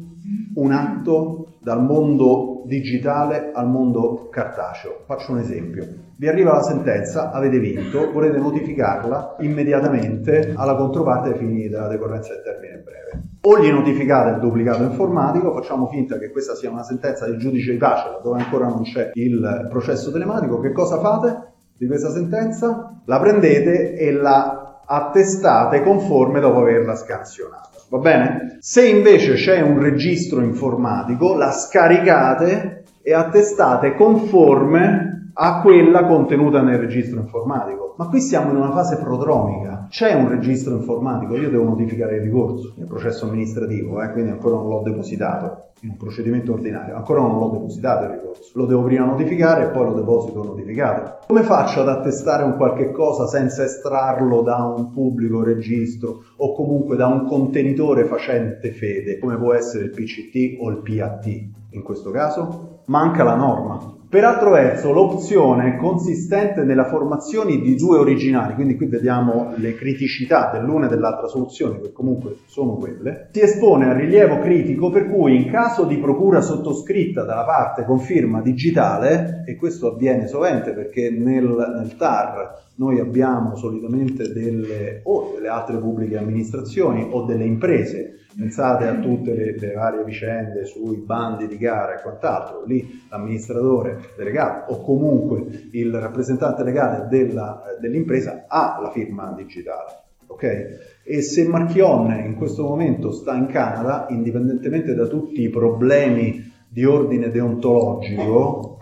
un atto dal mondo digitale al mondo cartaceo? Faccio un esempio. Vi arriva la sentenza, avete vinto, volete notificarla immediatamente alla controparte ai fini della decorrenza del termine breve. O gli notificate il duplicato informatico, facciamo finta che questa sia una sentenza del giudice di pace, dove ancora non c'è il processo telematico, che cosa fate di questa sentenza? La prendete e la attestate conforme dopo averla scansionata. Va bene? Se invece c'è un registro informatico, la scaricate e attestate conforme a quella contenuta nel registro informatico. Ma qui siamo in una fase prodromica. C'è un registro informatico, io devo notificare il ricorso nel processo amministrativo, eh, quindi ancora non l'ho depositato in un procedimento ordinario, ancora non l'ho depositato il ricorso. Lo devo prima notificare e poi lo deposito notificato. Come faccio ad attestare un qualche cosa senza estrarlo da un pubblico registro o comunque da un contenitore facente fede, come può essere il PCT o il PAT in questo caso? Manca la norma. Per altro verso, l'opzione consistente nella formazione di due originali, quindi qui vediamo le criticità dell'una e dell'altra soluzione, che comunque sono quelle, si espone al rilievo critico per cui in caso di procura sottoscritta dalla parte con firma digitale, e questo avviene sovente perché nel, nel TAR noi abbiamo solitamente delle, o delle altre pubbliche amministrazioni o delle imprese. Pensate a tutte le, le, varie vicende sui bandi di gara e quant'altro, lì l'amministratore delegato o comunque il rappresentante legale della, dell'impresa ha la firma digitale. Okay? E se Marchionne in questo momento sta in Canada, indipendentemente da tutti i problemi di ordine deontologico,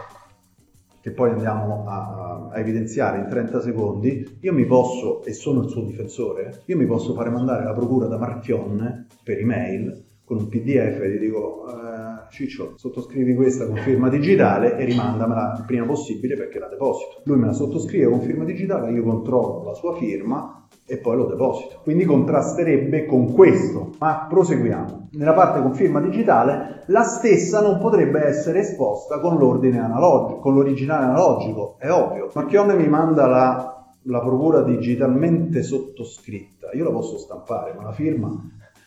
che poi andiamo a, a, evidenziare in 30 secondi, io mi posso, e sono il suo difensore, io mi posso fare mandare la procura da Marchionne per email con un pdf e gli dico eh, Ciccio sottoscrivi questa con firma digitale e rimandamela il prima possibile perché la deposito. Lui me la sottoscrive con firma digitale, io controllo la sua firma e poi lo deposito. Quindi contrasterebbe con questo. Ma proseguiamo. Nella parte con firma digitale, la stessa non potrebbe essere esposta con l'ordine analogico, con l'originale analogico, è ovvio. Marchionne mi manda la, la procura digitalmente sottoscritta, io la posso stampare, ma la firma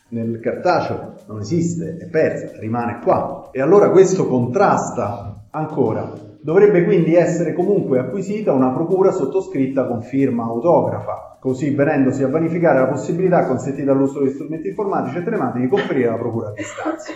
nel cartaceo non esiste, è persa, rimane qua. E allora questo contrasta ancora. Dovrebbe quindi essere comunque acquisita una procura sottoscritta con firma autografa così venendosi a vanificare la possibilità consentita all'uso di strumenti informatici e telematici di conferire la procura a distanza.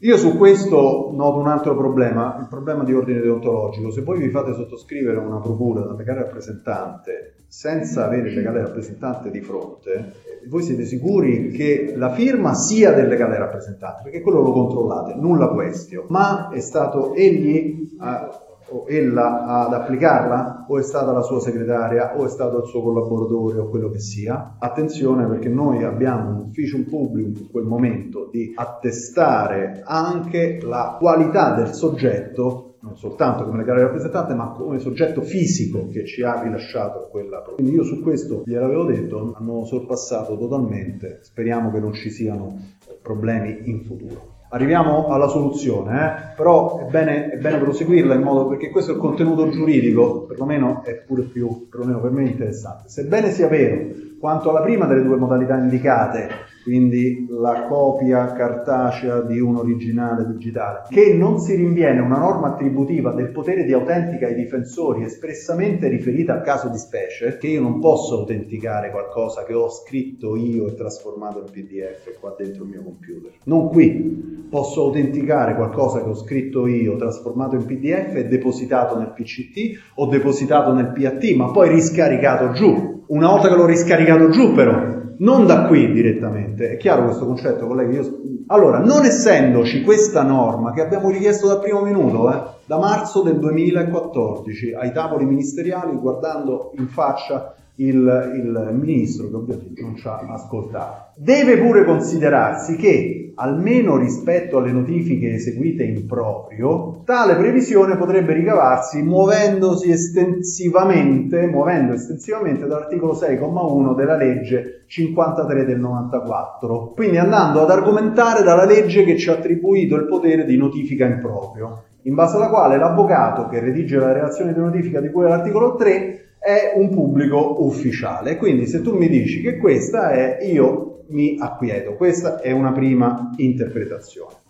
Io su questo noto un altro problema, il problema di ordine deontologico. Se voi vi fate sottoscrivere una procura da legale rappresentante senza avere il legale rappresentante di fronte, voi siete sicuri che la firma sia del legale rappresentante, perché quello lo controllate, nulla questio, ma è stato egli a o ella ad applicarla o è stata la sua segretaria o è stato il suo collaboratore o quello che sia. Attenzione perché noi abbiamo un ufficio pubblico in quel momento di attestare anche la qualità del soggetto non soltanto come legale rappresentante, ma come soggetto fisico che ci ha rilasciato quella prova. Quindi io su questo gliel'avevo detto, hanno sorpassato totalmente, speriamo che non ci siano problemi in futuro arriviamo alla soluzione, eh? però è bene, è bene, proseguirla in modo perché questo è il contenuto giuridico, perlomeno è pure più, perlomeno per me interessante. Sebbene sia vero quanto alla prima delle due modalità indicate, quindi la copia cartacea di un originale digitale, che non si rinviene una norma attributiva del potere di autentica ai difensori espressamente riferita al caso di specie, che io non posso autenticare qualcosa che ho scritto io e trasformato in PDF qua dentro il mio computer. Non qui. Posso autenticare qualcosa che ho scritto io, trasformato in PDF e depositato nel PCT o depositato nel PAT, ma poi riscaricato giù. Una volta che l'ho riscaricato giù però, non da qui direttamente. È chiaro questo concetto, colleghi? Io... Allora, non essendoci questa norma che abbiamo richiesto dal primo minuto, eh, da marzo del 2014, ai tavoli ministeriali, guardando in faccia il, il ministro, che ovviamente non ci ha ascoltato, deve pure considerarsi che almeno rispetto alle notifiche eseguite in proprio, tale previsione potrebbe ricavarsi muovendosi estensivamente, muovendo estensivamente dall'articolo 6,1 della legge 53 del 94, quindi andando ad argomentare dalla legge che ci ha attribuito il potere di notifica in proprio, in base alla quale l'avvocato che redige la relazione di notifica di cui è l'articolo 3 è un pubblico ufficiale. Quindi se tu mi dici che questa è, io mi acquieto. Questa è una prima interpretazione.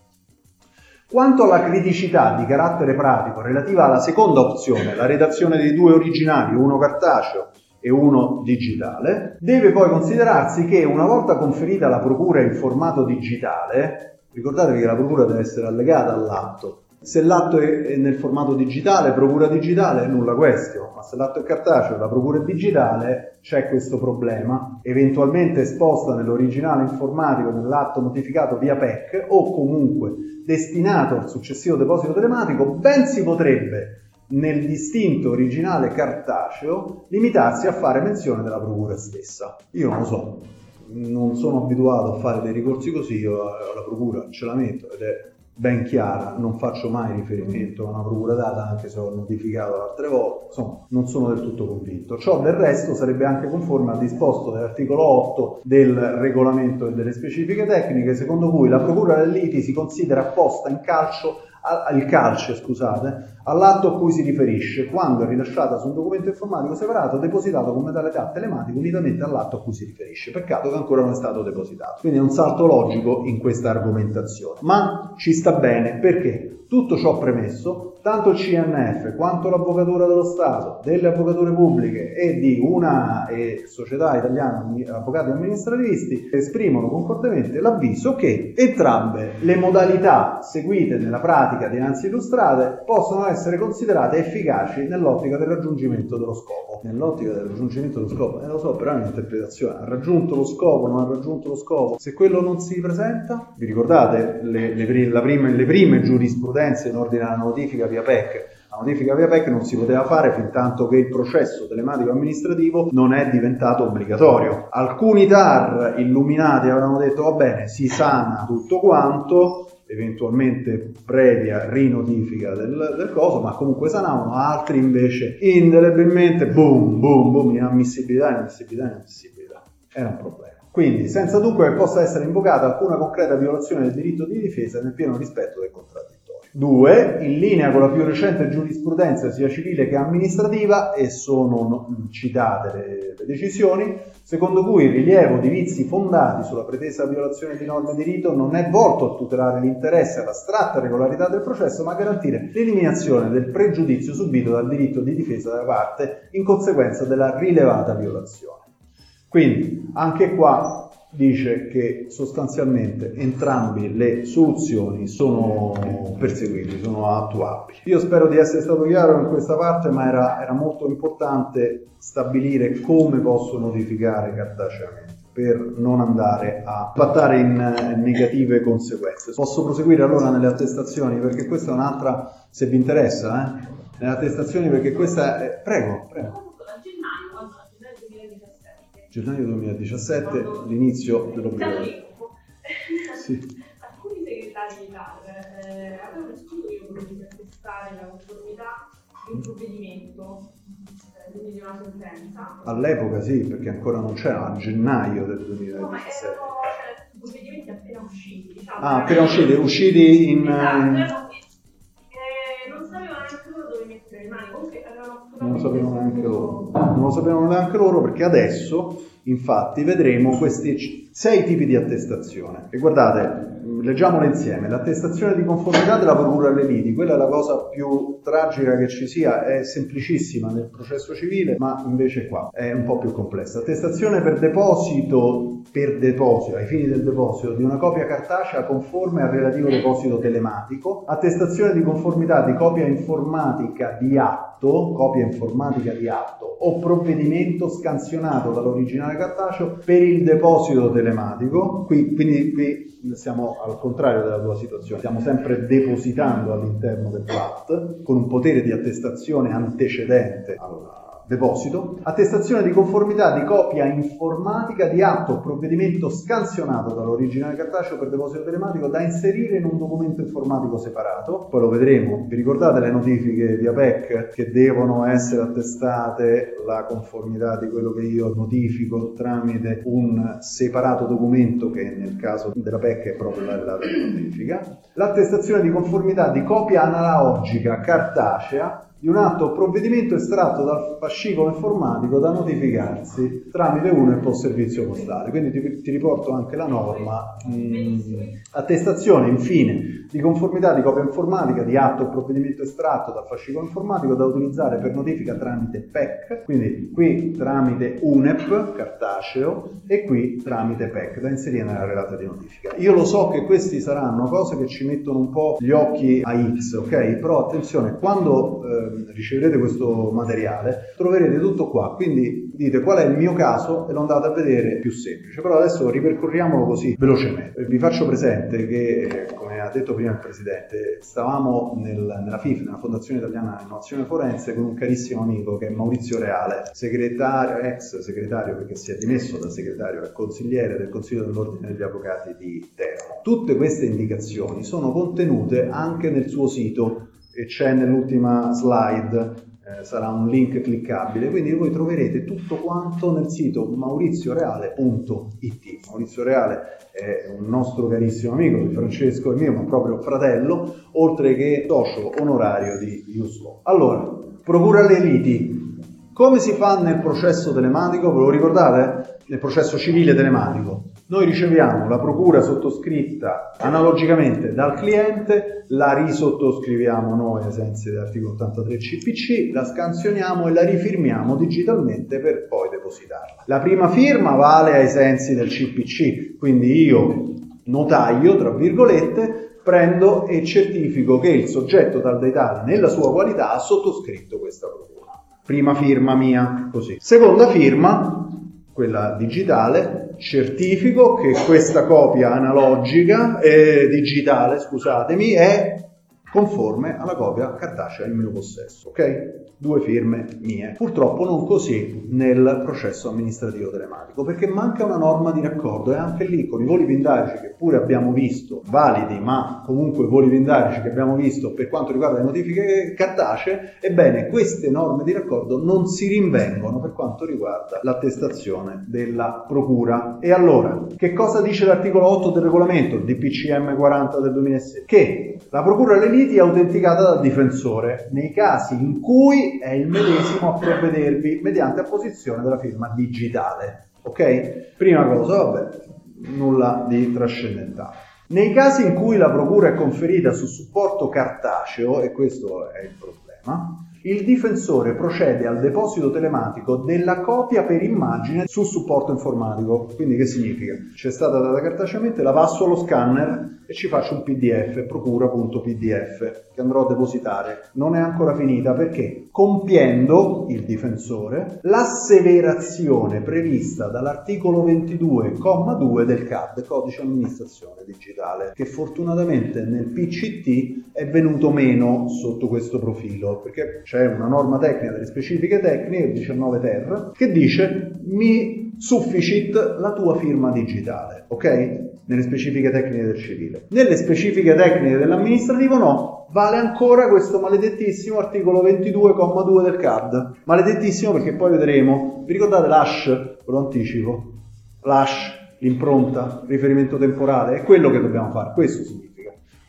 Quanto alla criticità di carattere pratico relativa alla seconda opzione, la redazione dei due originali, uno cartaceo e uno digitale, deve poi considerarsi che una volta conferita la procura in formato digitale, ricordatevi che la procura deve essere allegata all'atto, se l'atto è nel formato digitale, procura digitale, nulla questo, ma se l'atto è cartaceo, la procura è digitale, c'è questo problema, eventualmente esposta nell'originale informatico nell'atto notificato via PEC o comunque destinato al successivo deposito telematico, ben si potrebbe nel distinto originale cartaceo limitarsi a fare menzione della procura stessa. Io non lo so, non sono abituato a fare dei ricorsi così, io la procura ce la metto ed è ben chiara, non faccio mai riferimento a una procura data anche se ho notificato altre volte, insomma non sono del tutto convinto. Ciò del resto sarebbe anche conforme al disposto dell'articolo 8 del regolamento e delle specifiche tecniche, secondo cui la procura del liti si considera posta in calcio al calce, scusate, all'atto a cui si riferisce quando è rilasciata su un documento informatico separato depositato con modalità telematica unitamente all'atto a cui si riferisce. Peccato che ancora non è stato depositato. Quindi è un salto logico in questa argomentazione. Ma ci sta bene perché tutto ciò premesso, tanto il CNF quanto l'Avvocatura dello Stato, delle avvocature pubbliche e di una e Società Italiana Avvocati Amministrativisti esprimono concordemente l'avviso che entrambe le modalità seguite nella pratica dinanzi illustrate possono essere considerate efficaci nell'ottica del raggiungimento dello scopo. Nell'ottica del raggiungimento dello scopo, eh, lo so, però è un'interpretazione. Ha raggiunto lo scopo, non ha raggiunto lo scopo. Se quello non si presenta, vi ricordate le, le, prime, le prime giurisprudenze in ordine alla notifica via PEC? La notifica via PEC non si poteva fare fin tanto che il processo telematico amministrativo non è diventato obbligatorio. Alcuni TAR illuminati avevano detto va bene, si sana tutto quanto, eventualmente previa rinotifica del, del coso, ma comunque sanavano, altri invece indelebilmente, boom, boom, boom, inammissibilità, inammissibilità, inammissibilità. Era un problema. Quindi, senza dunque che possa essere invocata alcuna concreta violazione del diritto di difesa nel pieno rispetto del contraddittorio. 2. In linea con la più recente giurisprudenza sia civile che amministrativa, e sono citate le, le, decisioni, secondo cui il rilievo di vizi fondati sulla pretesa violazione di norme di rito non è volto a tutelare l'interesse all'astratta regolarità del processo, ma a garantire l'eliminazione del pregiudizio subito dal diritto di difesa da parte in conseguenza della rilevata violazione. Quindi, anche qua dice che sostanzialmente entrambe le soluzioni sono perseguibili, sono attuabili. Io spero di essere stato chiaro in questa parte, ma era, era molto importante stabilire come posso notificare cartaceamente per non andare a impattare in negative conseguenze. Posso proseguire allora nelle attestazioni perché questa è un'altra, se vi interessa, eh? nelle attestazioni perché questa è... Prego, prego gennaio 2017, l'inizio dell'obbligatorio. Sì. Alcuni segretari di TAR eh, avevano che io volevo attestare la conformità di un provvedimento, eh, quindi di una sentenza. All'epoca sì, perché ancora non c'era, a gennaio del 2017. No, ma erano cioè, provvedimenti appena usciti. Diciamo, ah, appena usciti, usciti in... Esatto, eh, non sapevano neanche loro dove mettere le mani, comunque. Non lo sapevano neanche loro, non lo sapevano neanche loro perché adesso Infatti vedremo questi sei tipi di attestazione. E guardate, leggiamole insieme. L'attestazione di conformità della procura alle liti, quella è la cosa più tragica che ci sia, è semplicissima nel processo civile, ma invece qua è un po' più complessa. Attestazione per deposito, per deposito, ai fini del deposito di una copia cartacea conforme al relativo deposito telematico. Attestazione di conformità di copia informatica di atto, copia informatica di atto o provvedimento scansionato dall'originale cartaceo per il deposito telematico. Qui, quindi qui siamo al contrario della tua situazione, stiamo sempre depositando all'interno del PLAT con un potere di attestazione antecedente alla deposito, attestazione di conformità di copia informatica di atto o provvedimento scansionato dall'originale cartaceo per deposito telematico da inserire in un documento informatico separato, poi lo vedremo, vi ricordate le notifiche via PEC che devono essere attestate? La conformità di quello che io notifico tramite un separato documento che nel caso della PEC è proprio la di notifica, l'attestazione di conformità di copia analogica cartacea di un atto o provvedimento estratto dal fascicolo informatico da notificarsi tramite uno e post servizio postale. Quindi ti, ti riporto anche la norma. Mm, attestazione, infine, di conformità di copia informatica di atto o provvedimento estratto dal fascicolo informatico da utilizzare per notifica tramite PEC, quindi qui tramite UNEP, cartaceo, e qui tramite PEC, da inserire nella relata di notifica. Io lo so che questi saranno cose che ci mettono un po' gli occhi a X, ok? Però attenzione, quando... Eh, riceverete questo materiale, troverete tutto qua, quindi dite qual è il mio caso e lo andate a vedere più semplice, però adesso ripercorriamolo così velocemente. Vi faccio presente che, come ha detto prima il Presidente, stavamo nel, nella FIF, nella Fondazione Italiana Innovazione Forense, con un carissimo amico che è Maurizio Reale, segretario, ex segretario perché si è dimesso da segretario e consigliere del Consiglio dell'Ordine degli Avvocati di Teramo. Tutte queste indicazioni sono contenute anche nel suo sito e c'è nell'ultima slide eh, sarà un link cliccabile, quindi voi troverete tutto quanto nel sito maurizioreale.it. Maurizio Reale è un nostro carissimo amico di Francesco e mio, ma proprio fratello, oltre che socio onorario di Uslo. Allora, procura le liti. Come si fa nel processo telematico? Ve lo ricordate? Nel processo civile telematico. Noi riceviamo la procura sottoscritta analogicamente dal cliente, la risottoscriviamo noi ai sensi dell'articolo 83 CPC, la scansioniamo e la rifirmiamo digitalmente per poi depositarla. La prima firma vale ai sensi del CPC, quindi io, notaio, tra virgolette, prendo e certifico che il soggetto tal dei tali nella sua qualità ha sottoscritto questa procura. Prima firma mia, così. Seconda firma, quella digitale, certifico che questa copia analogica, eh, digitale, scusatemi, è conforme alla copia cartacea in mio possesso, ok? Due firme mie. Purtroppo non così nel processo amministrativo telematico, perché manca una norma di raccordo e anche lì con i voli pindarici che pure abbiamo visto, validi, ma comunque voli pindarici che abbiamo visto per quanto riguarda le notifiche cartacee, ebbene queste norme di raccordo non si rinvengono per quanto riguarda l'attestazione della procura. E allora, che cosa dice l'articolo 8 del regolamento DPCM 40 del 2006? Che la procura le liti è autenticata dal difensore nei casi in cui è il medesimo a provvedervi mediante apposizione della firma digitale. Ok? Prima cosa, vabbè, nulla di trascendentale. Nei casi in cui la procura è conferita su supporto cartaceo, e questo è il problema, il difensore procede al deposito telematico della copia per immagine sul supporto informatico. Quindi che significa? C'è stata data cartaceamente, la passo allo scanner ci faccio un pdf, procura.pdf, che andrò a depositare. Non è ancora finita perché compiendo il difensore l'asseverazione prevista dall'articolo 22,2 del CAD, codice amministrazione digitale, che fortunatamente nel PCT è venuto meno sotto questo profilo, perché c'è una norma tecnica delle specifiche tecniche, 19 ter, che dice mi sufficit la tua firma digitale, ok? Nelle specifiche tecniche del civile. Nelle specifiche tecniche dell'amministrativo no, vale ancora questo maledettissimo articolo 22,2 del CAD. Maledettissimo perché poi vedremo, vi ricordate l'hash, lo anticipo, l'hash, l'impronta, riferimento temporale, è quello che dobbiamo fare, questo significa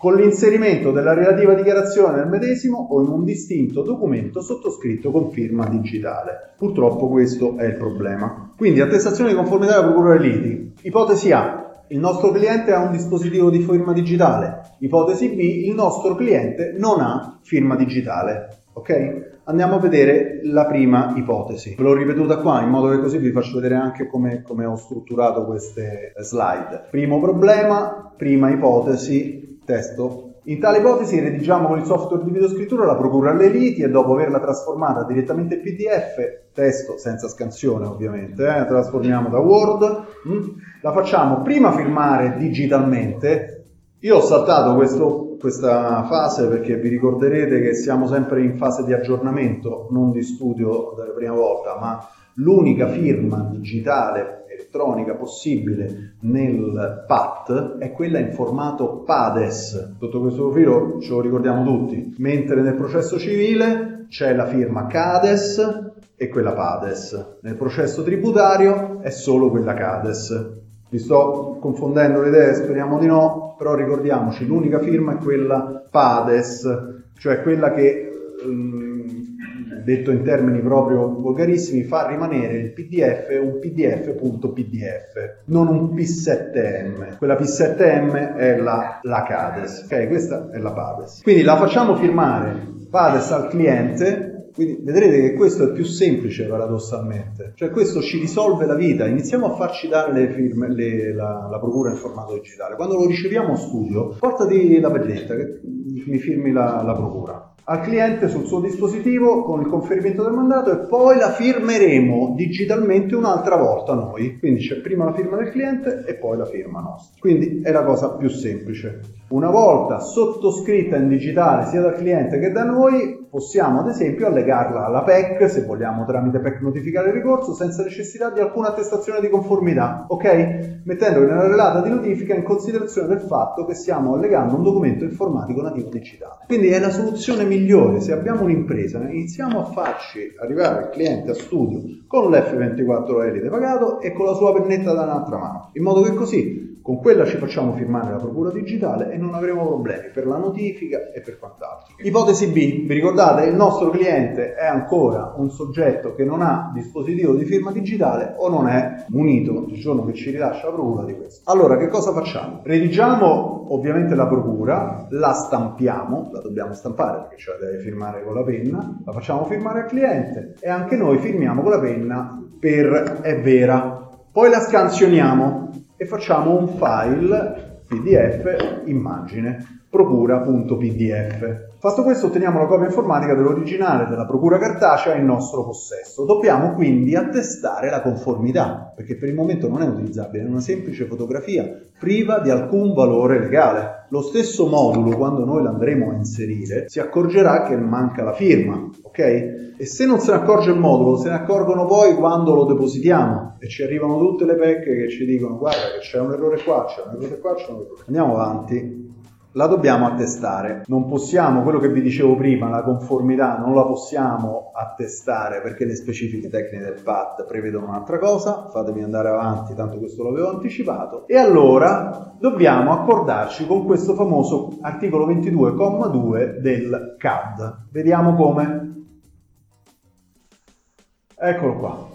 con l'inserimento della relativa dichiarazione nel medesimo o in un distinto documento sottoscritto con firma digitale. Purtroppo questo è il problema. Quindi attestazione di conformità alla procura dei liti. Ipotesi A. Il nostro cliente ha un dispositivo di firma digitale. Ipotesi B. Il nostro cliente non ha firma digitale. Ok? Andiamo a vedere la prima ipotesi. Ve l'ho ripetuta qua in modo che così vi faccio vedere anche come, come ho strutturato queste slide. Primo problema, prima ipotesi, testo. In tale ipotesi redigiamo con il software di videoscrittura la procura alle liti e dopo averla trasformata direttamente in PDF, testo senza scansione ovviamente, eh, trasformiamo da Word, mh, mm, la facciamo prima firmare digitalmente. Io ho saltato questo, questa fase perché vi ricorderete che siamo sempre in fase di aggiornamento, non di studio della prima volta, ma l'unica firma digitale elettronica possibile nel PAT è quella in formato PADES. Sotto questo profilo ce lo ricordiamo tutti, mentre nel processo civile c'è la firma CADES e quella PADES. Nel processo tributario è solo quella CADES. Vi sto confondendo le idee, speriamo di no, però ricordiamoci, l'unica firma è quella PADES, cioè quella che um, detto in termini proprio volgarissimi, fa rimanere il PDF un PDF.pdf, non un P7M. Quella P7M è la, la CADES, ok? Questa è la PADES. Quindi la facciamo firmare PADES al cliente quindi vedrete che questo è più semplice paradossalmente, cioè questo ci risolve la vita, iniziamo a farci dare le firme, le, la, la, procura in formato digitale, quando lo riceviamo a studio portati la pelletta che mi firmi la, la procura, al cliente sul suo dispositivo con il conferimento del mandato e poi la firmeremo digitalmente un'altra volta noi. Quindi c'è prima la firma del cliente e poi la firma nostra. Quindi è la cosa più semplice. Una volta sottoscritta in digitale sia dal cliente che da noi, possiamo ad esempio allegarla alla PEC, se vogliamo tramite PEC notificare il ricorso, senza necessità di alcuna attestazione di conformità, ok? Mettendo nella relata di notifica in considerazione del fatto che stiamo allegando un documento informatico nativo digitale. Quindi è la soluzione migliore. Se abbiamo un'impresa, iniziamo a farci arrivare il cliente a studio con l'F24 Elite pagato e con la sua pennetta da un'altra mano, in modo che così con quella ci facciamo firmare la procura digitale e non avremo problemi per la notifica e per quant'altro. Ipotesi B, vi ricordate, il nostro cliente è ancora un soggetto che non ha dispositivo di firma digitale o non è munito il giorno che ci rilascia la procura di questo. Allora, che cosa facciamo? Redigiamo ovviamente la procura, la stampiamo, la dobbiamo stampare perché ce la deve firmare con la penna, la facciamo firmare al cliente e anche noi firmiamo con la penna per è vera. Poi la scansioniamo e facciamo un file pdf immagine procura.pdf. Fatto questo otteniamo la copia informatica dell'originale della procura cartacea in nostro possesso. Dobbiamo quindi attestare la conformità, perché per il momento non è utilizzabile, è una semplice fotografia priva di alcun valore legale. Lo stesso modulo, quando noi l'andremo a inserire, si accorgerà che manca la firma, ok? E se non se ne accorge il modulo, se ne accorgono poi quando lo depositiamo e ci arrivano tutte le pecche che ci dicono guarda che c'è un errore qua, c'è un errore qua, c'è un errore. Andiamo avanti la dobbiamo attestare. Non possiamo, quello che vi dicevo prima, la conformità non la possiamo attestare perché le specifiche tecniche del PAD prevedono un'altra cosa, fatemi andare avanti, tanto questo l'avevo anticipato, e allora dobbiamo accordarci con questo famoso articolo 22,2 del CAD. Vediamo come. Eccolo qua.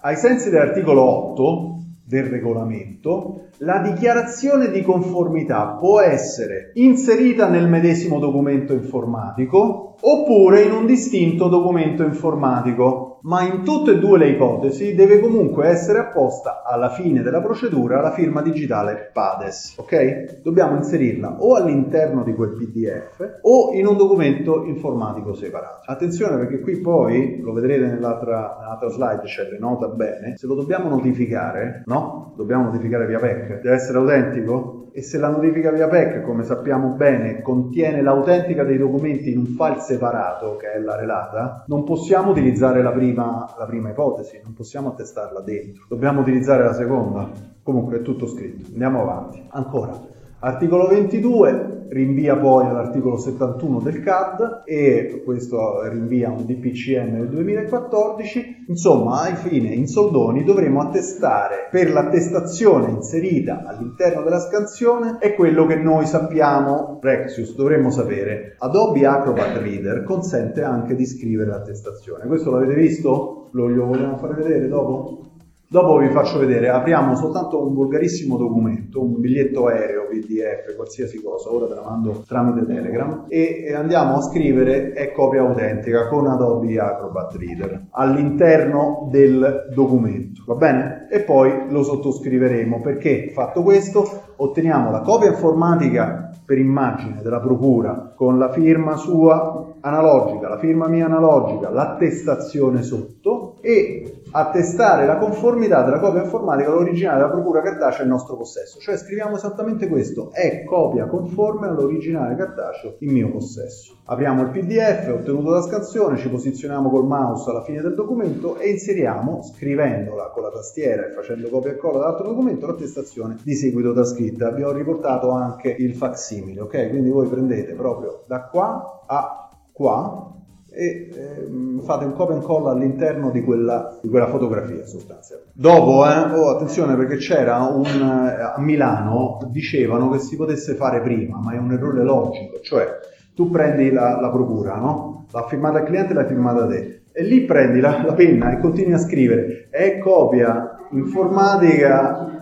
Ai sensi dell'articolo 8 del regolamento, la dichiarazione di conformità può essere inserita nel medesimo documento informatico oppure in un distinto documento informatico, ma in tutte e due le ipotesi deve comunque essere apposta alla fine della procedura la firma digitale PADES, ok? Dobbiamo inserirla o all'interno di quel PDF o in un documento informatico separato. Attenzione perché qui poi, lo vedrete nell'altra, nell'altra slide, c'è le nota bene, se lo dobbiamo notificare, no? Dobbiamo notificare via PEC, deve essere autentico? e se la notifica via PEC, come sappiamo bene, contiene l'autentica dei documenti in un file separato, che è la relata, non possiamo utilizzare la prima, la prima ipotesi, non possiamo attestarla dentro, dobbiamo utilizzare la seconda. Comunque è tutto scritto. Andiamo avanti. Ancora. Articolo 22 rinvia poi all'articolo 71 del CAD e questo rinvia a un DPCM del 2014. Insomma, ai fine in soldoni dovremo attestare per l'attestazione inserita all'interno della scansione è quello che noi sappiamo, Rexius dovremmo sapere. Adobe Acrobat Reader consente anche di scrivere l'attestazione. Questo l'avete visto? Lo, vogliamo fare vedere dopo? Dopo vi faccio vedere, apriamo soltanto un volgarissimo documento, un biglietto aereo, PDF, qualsiasi cosa, ora ve la mando tramite Telegram, e andiamo a scrivere è copia autentica con Adobe Acrobat Reader all'interno del documento, va bene? E poi lo sottoscriveremo perché fatto questo otteniamo la copia informatica per immagine della procura con la firma sua analogica, la firma mia analogica, l'attestazione sotto e attestare la conformità della copia informatica all'originale della procura cartacea in nostro possesso. Cioè scriviamo esattamente questo, è copia conforme all'originale cartaceo in mio possesso. Apriamo il PDF ottenuto da scansione, ci posizioniamo col mouse alla fine del documento e inseriamo, scrivendola con la tastiera e facendo copia e colla dall'altro documento, l'attestazione di seguito trascritta. Vi ho riportato anche il facsimile, ok? Quindi voi prendete proprio da qua a qua e ehm, fate un copia e incolla all'interno di quella, di quella fotografia sostanzialmente. Dopo, eh, oh, attenzione perché c'era un, eh, a Milano, dicevano che si potesse fare prima, ma è un errore logico, cioè tu prendi la, la procura, no? L'ha firmata il cliente e l'hai firmata te, e lì prendi la, la penna e continui a scrivere, è copia informatica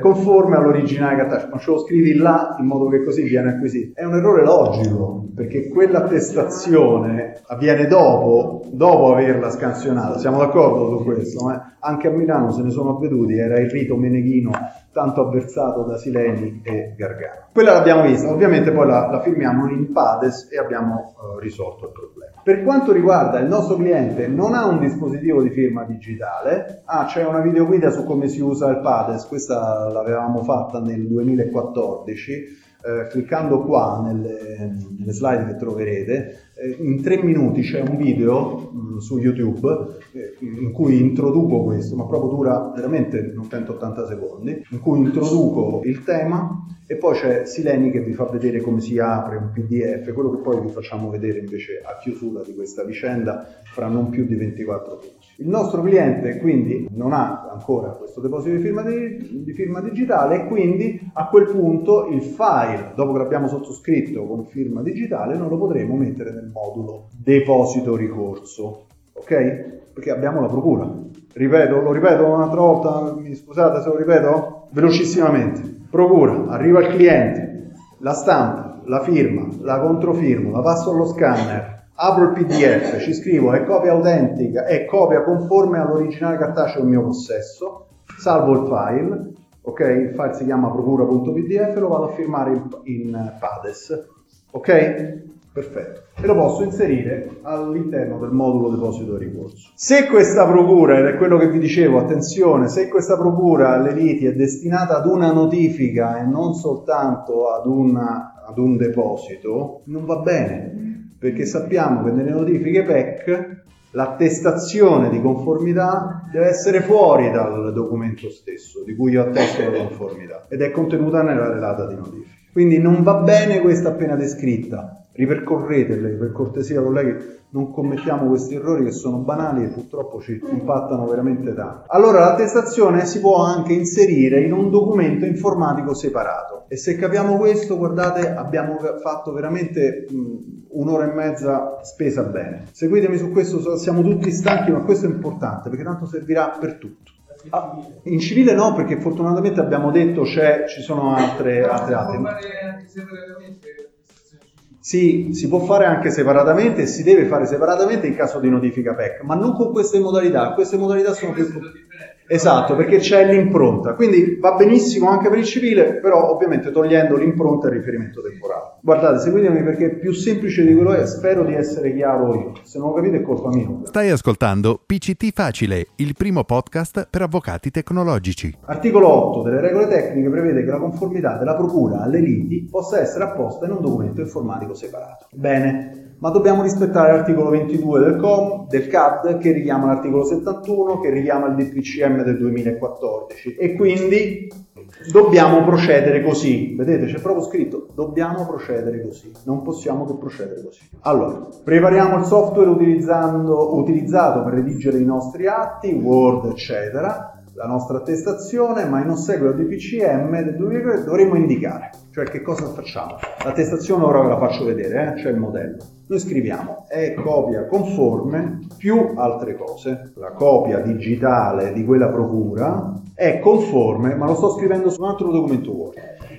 conforme all'originale cartaceo, ma ce lo scrivi là in modo che così viene acquisito. È un errore logico, perché quell'attestazione avviene dopo, dopo averla scansionata, siamo d'accordo su questo? eh? Anche a Milano se ne sono avveduti, era il rito meneghino tanto avversato da Sileni e Gargano. Quella l'abbiamo vista, ovviamente poi la, la firmiamo in PADES e abbiamo eh, risolto il problema. Per quanto riguarda il nostro cliente, non ha un dispositivo di firma digitale, ah, c'è una videoguida su come si usa il PADES, questa l'avevamo fatta nel 2014. Eh, cliccando qua nelle, nelle, slide che troverete, in tre minuti c'è un video mh, su YouTube eh, in cui introduco questo, ma proprio dura veramente 180 secondi, in cui introduco il tema e poi c'è Sileni che vi fa vedere come si apre un PDF, quello che poi vi facciamo vedere invece a chiusura di questa vicenda fra non più di 24 minuti. Il nostro cliente quindi non ha ancora questo deposito di firma, di, di firma digitale e quindi a quel punto il file, dopo che l'abbiamo sottoscritto con firma digitale, noi lo potremo mettere nel modulo deposito ricorso, ok? Perché abbiamo la procura. Ripeto, lo ripeto un'altra volta, mi scusate se lo ripeto, velocissimamente. Procura, arriva il cliente, la stampa, la firma, la controfirma, la passo allo scanner, apro il PDF, ci scrivo è copia autentica, è copia conforme all'originale cartaceo in mio possesso, salvo il file, ok? Il file si chiama procura.pdf e lo vado a firmare in, in PADES, ok? Perfetto. E lo posso inserire all'interno del modulo deposito ricorso. Se questa procura, ed è quello che vi dicevo, attenzione, se questa procura alle liti è destinata ad una notifica e non soltanto ad, una, ad un deposito, non va bene, perché sappiamo che nelle notifiche PEC l'attestazione di conformità deve essere fuori dal documento stesso di cui io attesto la conformità ed è contenuta nella relata di notifica. Quindi non va bene questa appena descritta, ripercorretele per cortesia colleghi, non commettiamo questi errori che sono banali e purtroppo ci impattano veramente tanto. Allora l'attestazione si può anche inserire in un documento informatico separato e se capiamo questo, guardate, abbiamo fatto veramente mh, un'ora e mezza spesa bene. Seguitemi su questo, siamo tutti stanchi, ma questo è importante perché tanto servirà per tutto. Ah, in civile no, perché fortunatamente abbiamo detto c'è, ci sono altre, altre atti. Sì, si può fare anche separatamente e si deve fare separatamente in caso di notifica PEC, ma non con queste modalità. Queste modalità sono più... Esatto, perché c'è l'impronta, quindi va benissimo anche per il civile, però ovviamente togliendo l'impronta e il riferimento temporale. Guardate, seguitemi perché è più semplice di quello è, spero di essere chiaro io, se non lo capite è colpa mia. Stai ascoltando PCT Facile, il primo podcast per avvocati tecnologici. Articolo 8 delle regole tecniche prevede che la conformità della procura alle liti possa essere apposta in un documento informatico separato. Bene, ma dobbiamo rispettare l'articolo 22 del, COM, del CAD che richiama l'articolo 71 che richiama il DPCM del 2014 e quindi dobbiamo procedere così. Vedete, c'è proprio scritto dobbiamo procedere così, non possiamo che procedere così. Allora, prepariamo il software utilizzato per redigere i nostri atti, Word, eccetera la nostra attestazione, ma in ossequio al DPCM del 2003 dovremmo indicare, cioè che cosa facciamo. L'attestazione ora ve la faccio vedere, eh? c'è il modello. Noi scriviamo è copia conforme più altre cose. La copia digitale di quella procura è conforme, ma lo sto scrivendo su un altro documento Word.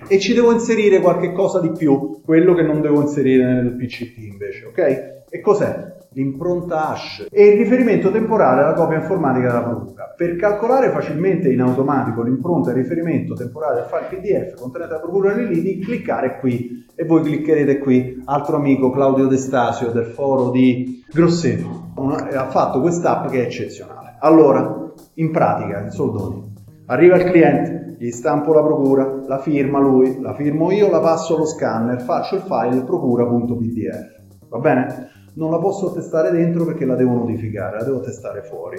E ci devo inserire qualche cosa di più, quello che non devo inserire nel PCT invece, ok? E cos'è? L'impronta hash e il riferimento temporale alla copia informatica della procura. Per calcolare facilmente in automatico l'impronta e il riferimento temporale del file PDF contenente la procura delle liti, cliccare qui e voi cliccherete qui. Altro amico Claudio Destasio del foro di Grosseto ha fatto quest'app che è eccezionale. Allora, in pratica, in soldoni, arriva il cliente, gli stampo la procura, la firma lui, la firmo io, la passo allo scanner, faccio il file procura.pdf. Va bene? Non la posso testare dentro perché la devo notificare, la devo testare fuori.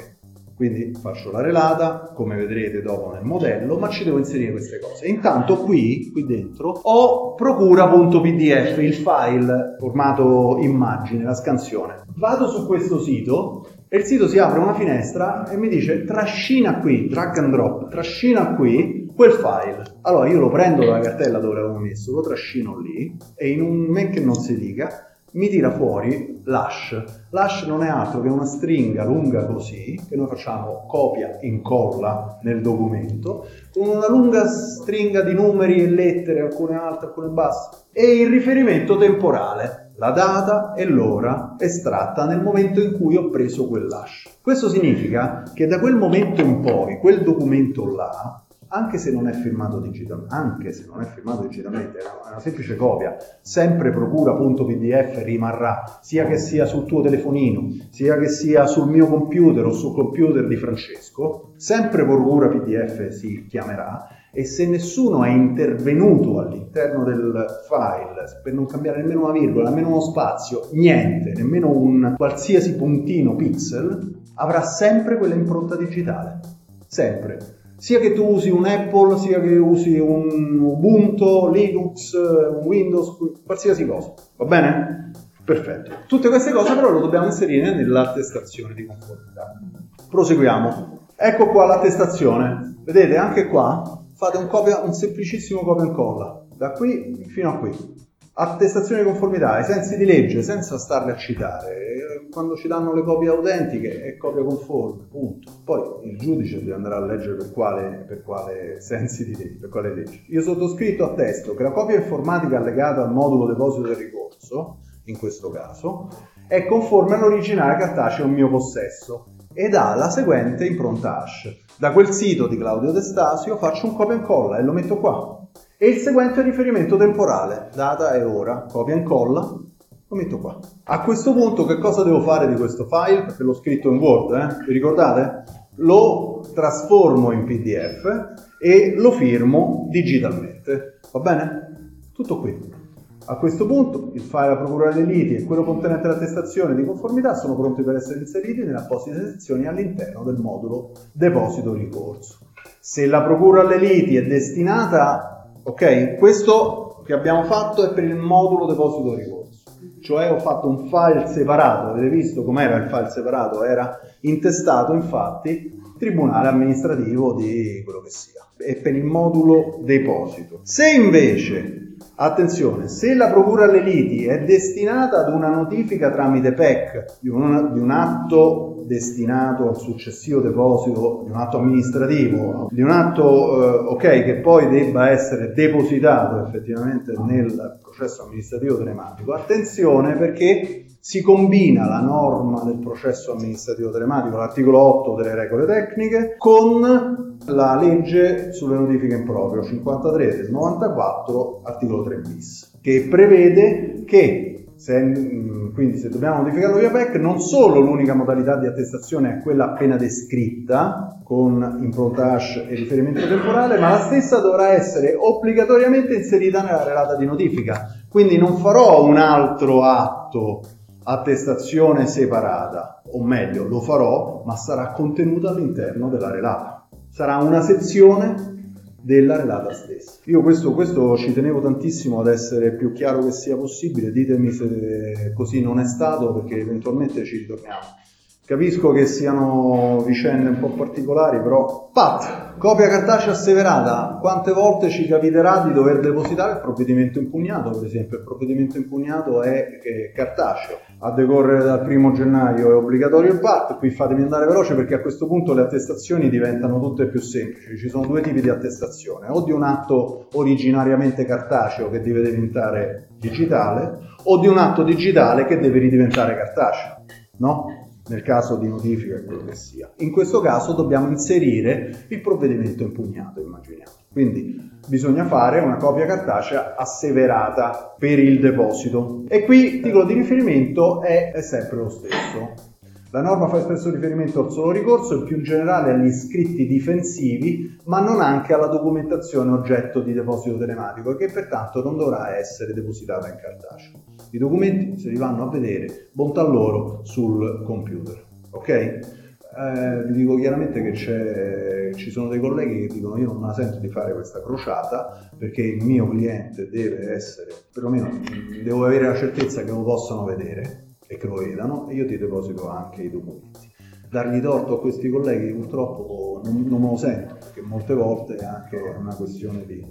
Quindi faccio la relata, come vedrete dopo nel modello, ma ci devo inserire queste cose. Intanto qui, qui dentro, ho procura.pdf, il file formato immagine, la scansione. Vado su questo sito e il sito si apre una finestra e mi dice trascina qui, drag and drop, trascina qui quel file. Allora io lo prendo dalla cartella dove l'avevo messo, lo trascino lì e in un men che non si dica mi tira fuori l'hash. L'hash non è altro che una stringa lunga così, che noi facciamo copia e incolla nel documento, con una lunga stringa di numeri e lettere, alcune alte, alcune basse, e il riferimento temporale, la data e l'ora estratta nel momento in cui ho preso quell'hash. Questo significa che da quel momento in poi, quel documento là, anche se non è firmato digitalmente, anche se non è firmato digitalmente, è una, semplice copia, sempre procura.pdf rimarrà, sia che sia sul tuo telefonino, sia che sia sul mio computer o sul computer di Francesco, sempre procura PDF si chiamerà e se nessuno è intervenuto all'interno del file per non cambiare nemmeno una virgola, nemmeno uno spazio, niente, nemmeno un qualsiasi puntino pixel, avrà sempre quella impronta digitale. Sempre sia che tu usi un Apple, sia che usi un Ubuntu, Linux, un Windows, qualsiasi cosa. Va bene? Perfetto. Tutte queste cose però le dobbiamo inserire nell'attestazione di conformità. Proseguiamo. Ecco qua l'attestazione. Vedete, anche qua fate un, copia, un semplicissimo copia e incolla. Da qui fino a qui attestazione di conformità ai sensi di legge senza starle a citare. Quando ci danno le copie autentiche è copia conforme punto. Poi il giudice deve andare a leggere per quale, per quale sensi di legge per quale legge. Io sottoscritto attesto che la copia informatica allegata al modulo deposito del ricorso in questo caso è conforme all'originale cartaceo in mio possesso ed ha la seguente impronta hash. Da quel sito di Claudio De Stasio faccio un copia e incolla e lo metto qua e il seguente riferimento temporale, data e ora, copia e incolla, lo metto qua. A questo punto che cosa devo fare di questo file? Perché l'ho scritto in Word, eh? vi ricordate? Lo trasformo in PDF e lo firmo digitalmente, va bene? Tutto qui. A questo punto il file a procura dei liti e quello contenente l'attestazione di conformità sono pronti per essere inseriti nelle apposite sezioni all'interno del modulo deposito ricorso. Se la procura alle liti è destinata Ok? Questo che abbiamo fatto è per il modulo deposito ricorso. Cioè ho fatto un file separato, avete visto com'era il file separato? Era intestato infatti tribunale amministrativo di quello che sia. È per il modulo deposito. Se invece, attenzione, se la procura alle liti è destinata ad una notifica tramite PEC di un, di un atto destinato al successivo deposito di un atto amministrativo, di un atto eh, ok che poi debba essere depositato effettivamente nel processo amministrativo telematico, attenzione perché si combina la norma del processo amministrativo telematico, l'articolo 8 delle regole tecniche, con la legge sulle notifiche in proprio 53 del 94, articolo 3 bis, che prevede che se, mm, quindi se dobbiamo modificarlo via PEC, non solo l'unica modalità di attestazione è quella appena descritta, con impronta hash e riferimento temporale, ma la stessa dovrà essere obbligatoriamente inserita nella relata di notifica. Quindi non farò un altro atto attestazione separata, o meglio, lo farò, ma sarà contenuta all'interno della relata. Sarà una sezione della relata stessa. Io questo, questo, ci tenevo tantissimo ad essere più chiaro che sia possibile, ditemi se così non è stato perché eventualmente ci ritorniamo. Capisco che siano vicende un po' particolari, però... Pat, copia cartacea asseverata. Quante volte ci capiterà di dover depositare il provvedimento impugnato, per esempio? Il provvedimento impugnato è, è cartaceo. A decorrere dal primo gennaio è obbligatorio il PAT. Qui fatemi andare veloce perché a questo punto le attestazioni diventano tutte più semplici. Ci sono due tipi di attestazione. O di un atto originariamente cartaceo che deve diventare digitale, o di un atto digitale che deve ridiventare cartaceo. No? Nel caso di notifica e quello che sia. In questo caso dobbiamo inserire il provvedimento impugnato, immaginiamo. Quindi bisogna fare una copia cartacea asseverata per il deposito. E qui il titolo di riferimento è, è sempre lo stesso. La norma fa spesso riferimento al solo ricorso e più in generale agli scritti difensivi, ma non anche alla documentazione oggetto di deposito telematico, che pertanto non dovrà essere depositata in cartaceo. I documenti se li vanno a vedere, bontà loro, sul computer. Ok? Eh, vi dico chiaramente che ci sono dei colleghi che dicono io non me la sento di fare questa crociata perché il mio cliente deve essere, perlomeno devo avere la certezza che lo possano vedere e che lo vedano e io ti deposito anche i documenti. Dargli torto a questi colleghi purtroppo non, non me lo sento perché molte volte è anche una questione di,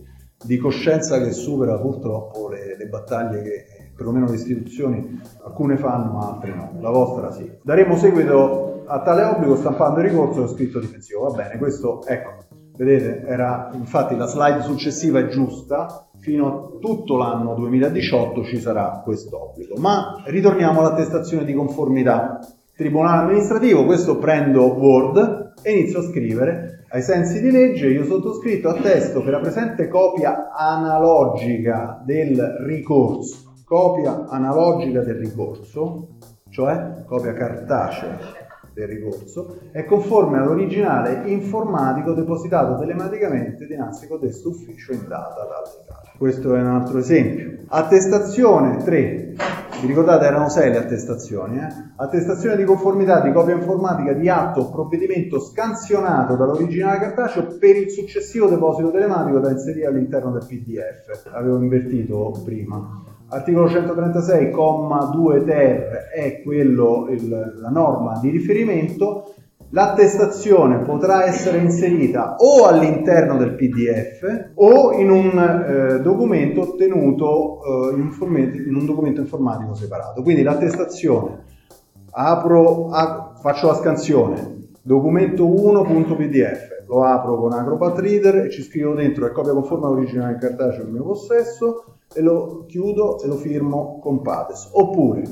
di coscienza che supera purtroppo le, le battaglie che perlomeno le istituzioni, alcune fanno, altre no, la vostra sì. Daremo seguito a tale obbligo stampando il ricorso e scritto difensivo. Va bene, questo ecco, vedete, era infatti la slide successiva è giusta, fino a tutto l'anno 2018 ci sarà questo obbligo. Ma ritorniamo all'attestazione di conformità. Tribunale amministrativo, questo prendo Word e inizio a scrivere ai sensi di legge io sottoscritto attesto che la presente copia analogica del ricorso, copia analogica del ricorso, cioè copia cartacea del ricorso, è conforme all'originale informatico depositato telematicamente dinanzi a codesto ufficio in data tal Italia. Questo è un altro esempio. Attestazione 3. Vi ricordate erano 6 le attestazioni? Eh? Attestazione di conformità di copia informatica di atto o provvedimento scansionato dall'originale cartaceo per il successivo deposito telematico da inserire all'interno del PDF. Avevo invertito prima. Articolo 136,2 ter è quello, il, la norma di riferimento. L'attestazione potrà essere inserita o all'interno del PDF o in un eh, documento ottenuto eh, in, in, un documento informatico separato. Quindi l'attestazione, apro, a, faccio la scansione, documento 1.pdf, lo apro con Acrobat Reader e ci scrivo dentro è copia conforme all'originale in cartaceo del mio possesso e lo chiudo e lo firmo con PADES. Oppure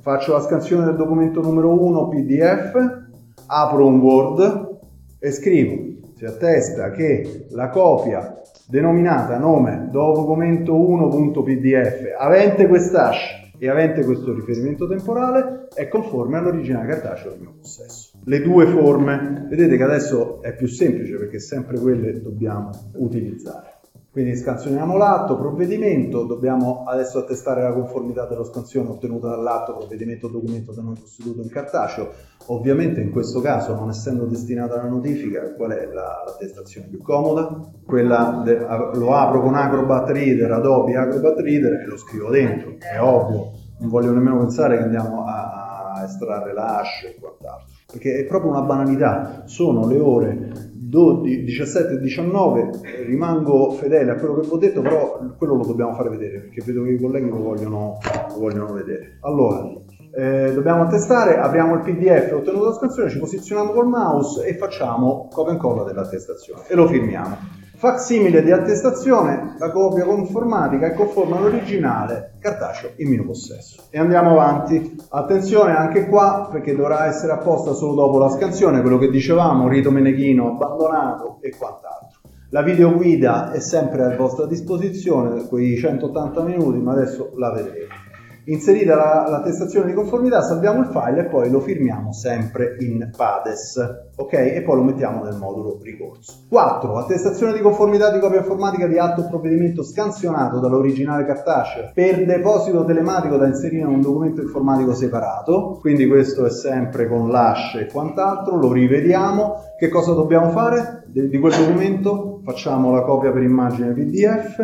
faccio la scansione del documento numero 1 PDF, apro un Word e scrivo, si attesta che la copia denominata nome documento 1.pdf avente quest'hash e avente questo riferimento temporale è conforme all'originale cartaceo del mio possesso. Le due forme, vedete che adesso è più semplice perché sempre quelle dobbiamo utilizzare. Quindi scansioniamo l'atto, provvedimento, dobbiamo adesso attestare la conformità della scansione ottenuta dall'atto, provvedimento, documento da noi costituito in cartaceo. Ovviamente in questo caso, non essendo destinata alla notifica, qual è la, l'attestazione più comoda? Quella de, lo apro con Acrobat Reader, Adobe Acrobat Reader e lo scrivo dentro, è ovvio, non voglio nemmeno pensare che andiamo a, estrarre la hash e quant'altro, perché è proprio una banalità, sono le ore 12, 17 e 19 rimango fedele a quello che vi ho detto, però quello lo dobbiamo fare vedere perché vedo che i colleghi lo vogliono, lo vogliono vedere. Allora, eh, dobbiamo attestare, apriamo il PDF ottenuto la scansione, ci posizioniamo col mouse e facciamo copia e incolla dell'attestazione e lo firmiamo. Facsimile di attestazione, la copia conformatica è conforme all'originale cartaceo in mio possesso. E andiamo avanti. Attenzione anche qua perché dovrà essere apposta solo dopo la scansione, quello che dicevamo, rito meneghino abbandonato e quant'altro. La videoguida è sempre a vostra disposizione, quei 180 minuti, ma adesso la vedremo. Inserita la, l'attestazione di conformità, salviamo il file e poi lo firmiamo sempre in PADES, ok? E poi lo mettiamo nel modulo ricorso. 4. Attestazione di conformità di copia informatica di atto o provvedimento scansionato dall'originale cartaceo per deposito telematico da inserire in un documento informatico separato. Quindi questo è sempre con l'hash e quant'altro. Lo rivediamo. Che cosa dobbiamo fare di quel documento? Facciamo la copia per immagine PDF,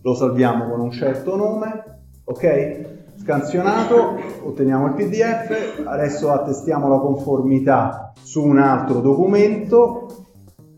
lo salviamo con un certo nome, ok? Scansionato, otteniamo il PDF, adesso attestiamo la conformità su un altro documento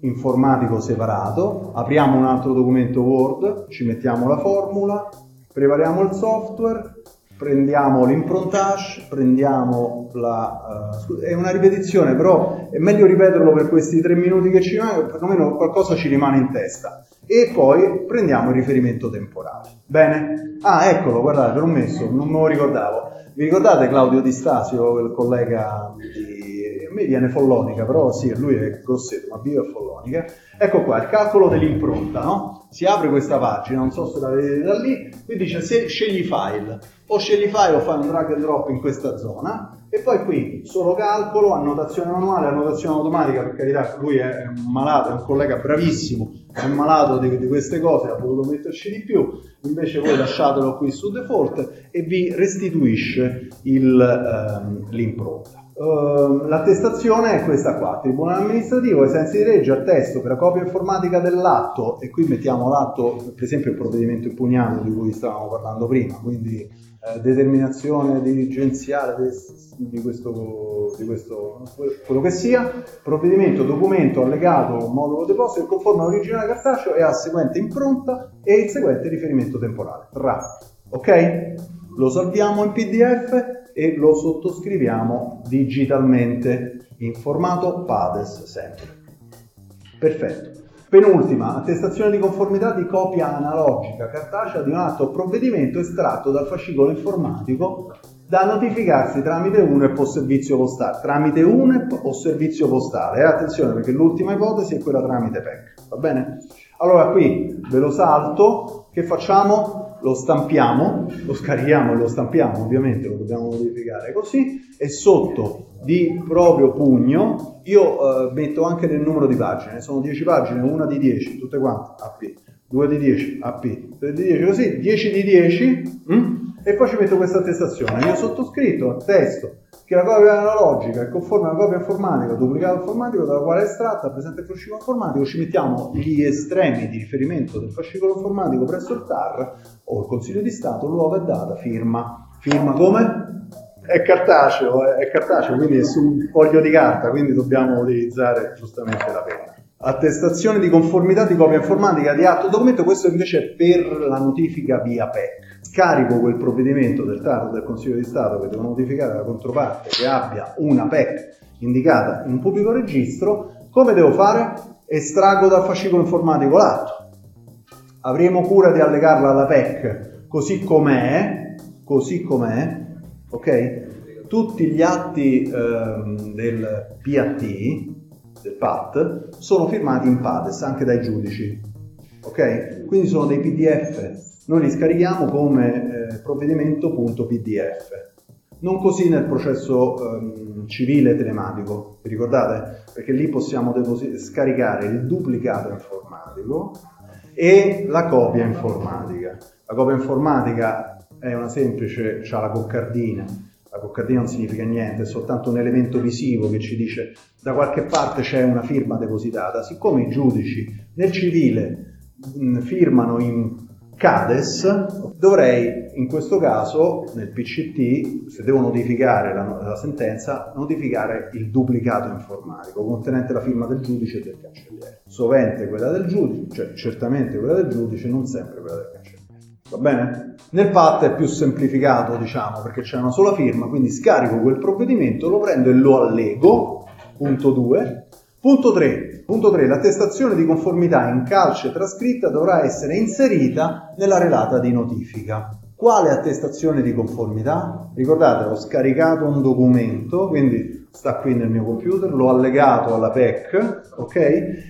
informatico separato, apriamo un altro documento Word, ci mettiamo la formula, prepariamo il software, prendiamo l'improntage, prendiamo la... Uh, è una ripetizione, però è meglio ripeterlo per questi tre minuti che ci rimangono, perlomeno qualcosa ci rimane in testa. E poi prendiamo il riferimento temporale. Bene? Ah, eccolo, guardate, l'ho messo, non me lo ricordavo. Vi ricordate Claudio Di Stasio, il collega di... A me viene follonica, però sì, lui è grossetto, ma vive a follonica. Ecco qua, il calcolo dell'impronta, no? Si apre questa pagina, non so se la vedete da lì, qui dice se scegli file, o scegli file o fai un drag and drop in questa zona, e poi qui solo calcolo, annotazione manuale, annotazione automatica, per carità, lui è un malato, è un collega bravissimo, è malato di, di queste cose, ha voluto metterci di più, invece voi lasciatelo qui su default e vi restituisce il, ehm, l'impronta. Uh, l'attestazione è questa qua, Tribunale amministrativo ai sensi di legge attesto per la copia informatica dell'atto e qui mettiamo l'atto, per esempio il provvedimento impugnato di cui stavamo parlando prima, quindi eh, determinazione dirigenziale di, questo, di questo, quello che sia, provvedimento, documento, allegato, modulo deposito conforme all'originale cartaceo e ha seguente impronta e il seguente riferimento temporale. RA. Ok? lo salviamo in PDF e lo sottoscriviamo digitalmente in formato PADES sempre. Perfetto. Penultima, attestazione di conformità di copia analogica cartacea di un atto o provvedimento estratto dal fascicolo informatico da notificarsi tramite UNEP o servizio postale. Tramite UNEP o servizio postale. E attenzione perché l'ultima ipotesi è quella tramite PEC. Va bene? Allora qui ve lo salto. Che facciamo? lo stampiamo, lo scarichiamo e lo stampiamo, ovviamente lo dobbiamo modificare così, e sotto di proprio pugno io eh, metto anche del numero di pagine, sono 10 pagine, una di 10, tutte quante, AP, 2 di 10, AP, 3 di 10, così, 10 di 10, mm? e poi ci metto questa attestazione, io sottoscritto, attesto, che la copia analogica è conforme alla copia informatica, duplicato informatico, dalla quale è estratta, presente il fascicolo informatico, ci mettiamo gli estremi di riferimento del fascicolo informatico presso il TAR o il Consiglio di Stato, luogo e data, firma. Firma come? È cartaceo, è cartaceo, quindi è su un foglio di carta, quindi dobbiamo utilizzare giustamente la penna. Attestazione di conformità di copia informatica di atto documento, questo invece è per la notifica via PEC scarico quel provvedimento del TAR del Consiglio di Stato che devo notificare la controparte che abbia una PEC indicata in un pubblico registro, come devo fare? Estraggo dal fascicolo informatico l'atto. Avremo cura di allegarla alla PEC così com'è, così com'è, ok? Tutti gli atti ehm, del PAT, del PAT, sono firmati in PADES anche dai giudici, ok? Quindi sono dei PDF noi li scarichiamo come eh, provvedimento.pdf. Non così nel processo ehm, civile telematico, vi ricordate? Perché lì possiamo deposit- scaricare il duplicato informatico e la copia informatica. La copia informatica è una semplice, ha la coccardina, la coccardina non significa niente, è soltanto un elemento visivo che ci dice da qualche parte c'è una firma depositata. Siccome i giudici nel civile mh, firmano in CADES, dovrei in questo caso nel PCT, se devo notificare la, la, sentenza, notificare il duplicato informatico contenente la firma del giudice e del cancelliere. Sovente quella del giudice, cioè certamente quella del giudice, non sempre quella del cancelliere. Va bene? Nel PAT è più semplificato, diciamo, perché c'è una sola firma, quindi scarico quel provvedimento, lo prendo e lo allego, punto 2. Punto 3, Punto 3. L'attestazione di conformità in calce trascritta dovrà essere inserita nella relata di notifica. Quale attestazione di conformità? Ricordate, ho scaricato un documento, quindi sta qui nel mio computer, l'ho allegato alla PEC, ok?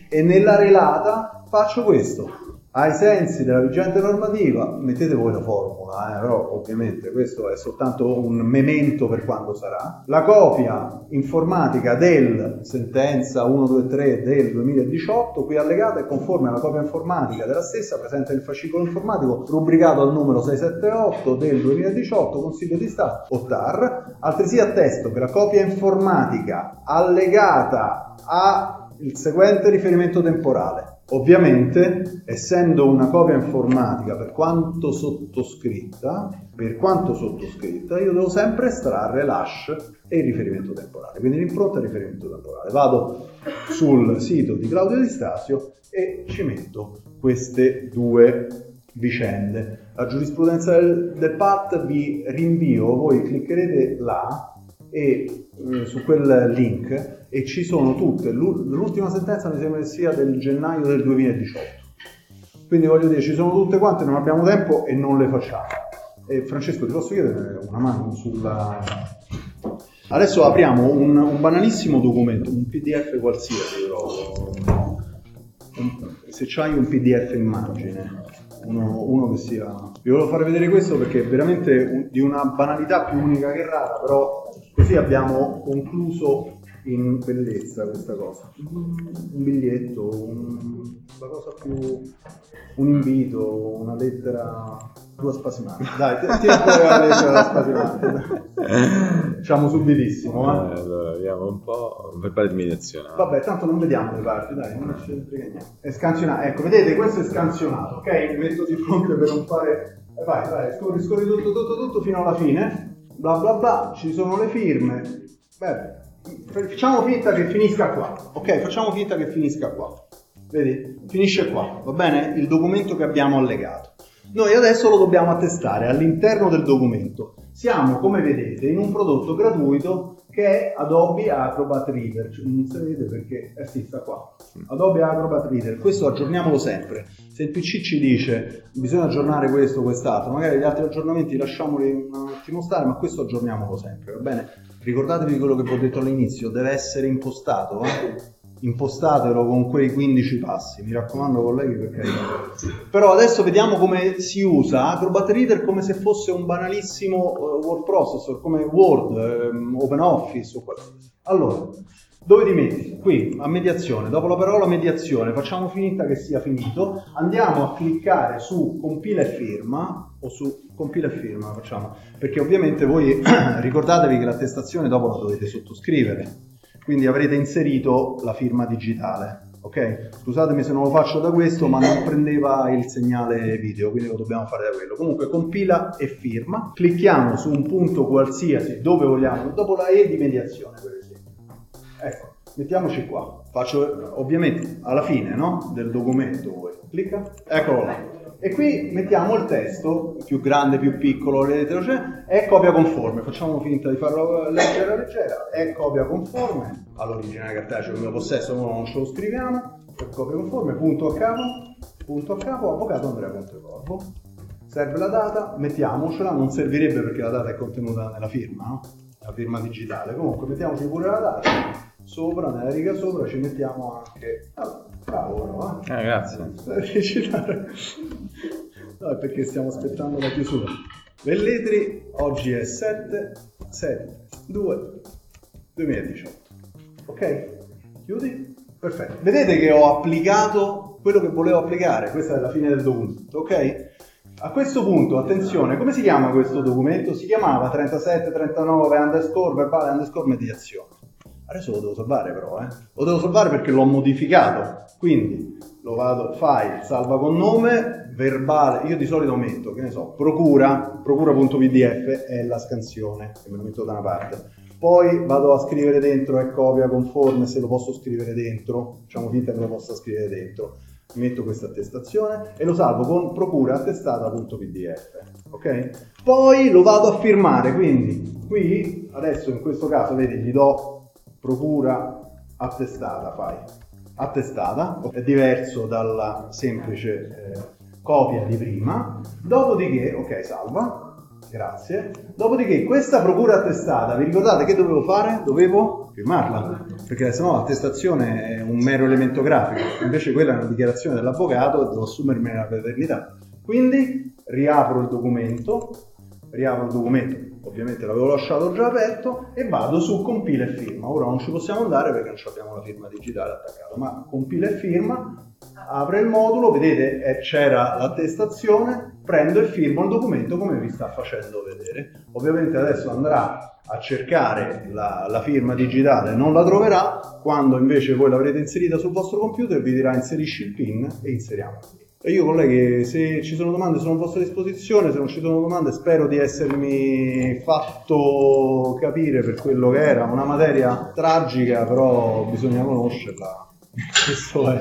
E nella relata faccio questo ai sensi della vigente normativa, mettete voi la formula, eh, però ovviamente questo è soltanto un memento per quando sarà, la copia informatica del sentenza 123 del 2018, qui allegata è conforme alla copia informatica della stessa presente nel fascicolo informatico rubricato al numero 678 del 2018, Consiglio di Stato o TAR, altresì attesto che la copia informatica allegata al seguente riferimento temporale Ovviamente, essendo una copia informatica per quanto sottoscritta, per quanto sottoscritta, io devo sempre estrarre l'hash e il riferimento temporale. Quindi l'impronta e il riferimento temporale. Vado sul sito di Claudio Di Stasio e ci metto queste due vicende. La giurisprudenza del, del PAT vi rinvio, voi cliccherete là e eh, su quel link e ci sono tutte. L'ultima sentenza mi sembra che sia del gennaio del 2018. Quindi voglio dire, ci sono tutte quante, non abbiamo tempo e non le facciamo. E Francesco, ti posso chiedere una mano sulla... Adesso apriamo un, un banalissimo documento, un PDF qualsiasi, però. se c'hai un PDF immagine, uno, uno, che sia... Vi volevo fare vedere questo perché è veramente di una banalità più unica che rara, però così abbiamo concluso in bellezza questa cosa. Un biglietto, un, una cosa più. un invito, una lettera tua spasimante. Dai, ti fuori la lettera spasimante. Facciamo subitissimo. Eh? Allora, vediamo un po'. Per fare diminuzione. Vabbè, tanto non vediamo le parti, dai, non ci frega niente. È scansionato. Ecco, vedete, questo è scansionato, ok? Mi metto di fronte per non fare. Eh, vai, vai, scorri, scorri tutto, tutto, tutto fino alla fine. Bla bla bla, ci sono le firme. Beh, facciamo finta che finisca qua, ok? Facciamo finta che finisca qua. Vedi? Finisce qua, va bene? Il documento che abbiamo allegato. Noi adesso lo dobbiamo attestare all'interno del documento. Siamo, come vedete, in un prodotto gratuito che è Adobe Acrobat Reader. Cioè, non si vede perché, eh sì, sta qua. Adobe Acrobat Reader, questo aggiorniamolo sempre. Se il PC ci dice bisogna aggiornare questo, quest'altro, magari gli altri aggiornamenti lasciamoli un attimo stare, ma questo aggiorniamolo sempre, va bene? Ricordatevi quello che vi ho detto all'inizio, deve essere impostato, eh? impostatelo con quei 15 passi, mi raccomando colleghi per carità. Però adesso vediamo come si usa Acrobat Reader come se fosse un banalissimo uh, word processor, come Word, um, OpenOffice o qualcosa. Allora, dove ti metti? Qui, a mediazione. Dopo la parola mediazione, facciamo finta che sia finito, andiamo a cliccare su compila e firma, o su compila e firma facciamo, perché ovviamente voi ricordatevi che l'attestazione dopo la dovete sottoscrivere quindi avrete inserito la firma digitale. Ok? Scusatemi se non lo faccio da questo, ma non prendeva il segnale video, quindi lo dobbiamo fare da quello. Comunque compila e firma. Clicchiamo su un punto qualsiasi dove vogliamo, dopo la E di mediazione, per esempio. Ecco, mettiamoci qua. Faccio ovviamente alla fine, no? Del documento voi. Clicca. Eccolo là. E qui mettiamo il testo, più grande, più piccolo, vedete, cioè, è copia conforme, facciamo finta di farlo leggera leggera, è copia conforme, all'originale cartaceo come possesso non ce lo scriviamo, è copia conforme, punto a capo, punto a capo, avvocato Andrea Contecorvo. Serve la data, mettiamocela, non servirebbe perché la data è contenuta nella firma, no? La firma digitale, comunque mettiamoci pure la data, sopra, nella riga sopra ci mettiamo anche... Allora, bravo però, eh? Eh, grazie. No, perché stiamo aspettando la chiusura. Velletri, oggi è 7, 7, 2, 2018. Ok? Chiudi? Perfetto. Vedete che ho applicato quello che volevo applicare. Questa è la fine del documento, ok? A questo punto, attenzione, come si chiama questo documento? Si chiamava 3739 underscore verbale underscore mediazione. Adesso lo devo salvare però, eh. Lo devo salvare perché l'ho modificato. Quindi lo vado, file, salva con nome, verbale, io di solito metto, che ne so, procura, procura.pdf è la scansione, che me lo metto da una parte. Poi vado a scrivere dentro è copia conforme se lo posso scrivere dentro, facciamo finta che lo possa scrivere dentro. Metto questa attestazione e lo salvo con procura attestata.pdf, ok? Poi lo vado a firmare, quindi qui adesso in questo caso vedi gli do procura attestata, fai. Attestata, è diverso dalla semplice eh, copia di prima, dopodiché, ok, salva, grazie, dopodiché questa procura attestata, vi ricordate che dovevo fare? Dovevo firmarla, perché se no l'attestazione è un mero elemento grafico, invece quella è una dichiarazione dell'avvocato e devo assumermi la paternità. Quindi riapro il documento, riapro il documento, ovviamente l'avevo lasciato già aperto e vado su compila e firma. Ora non ci possiamo andare perché non abbiamo la firma digitale attaccata, ma compila e firma, apre il modulo, vedete eh, c'era l'attestazione, prendo e firmo il documento come vi sta facendo vedere. Ovviamente adesso andrà a cercare la, la firma digitale, non la troverà, quando invece voi l'avrete inserita sul vostro computer vi dirà inserisci il PIN e inseriamo il PIN. Io colleghi, se ci sono domande sono a vostra disposizione, se non ci sono domande spero di essermi fatto capire per quello che era, una materia tragica, però bisogna conoscerla. Questo è.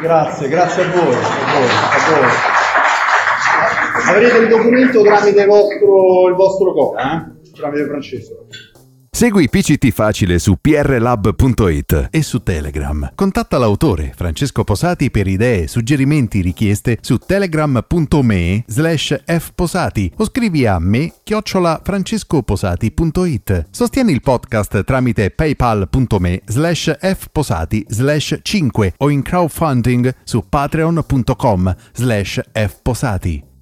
Grazie, grazie a voi, a voi, a voi. Avrete il documento tramite il vostro, il vostro coca, eh? tramite Francesco. Segui PCT Facile su prlab.it e su Telegram. Contatta l'autore Francesco Posati per idee, suggerimenti, richieste su telegram.me slash fposati o scrivi a me chiocciola francescoposati.it. Sostieni il podcast tramite paypal.me slash fposati slash 5 o in crowdfunding su patreon.com slash fposati.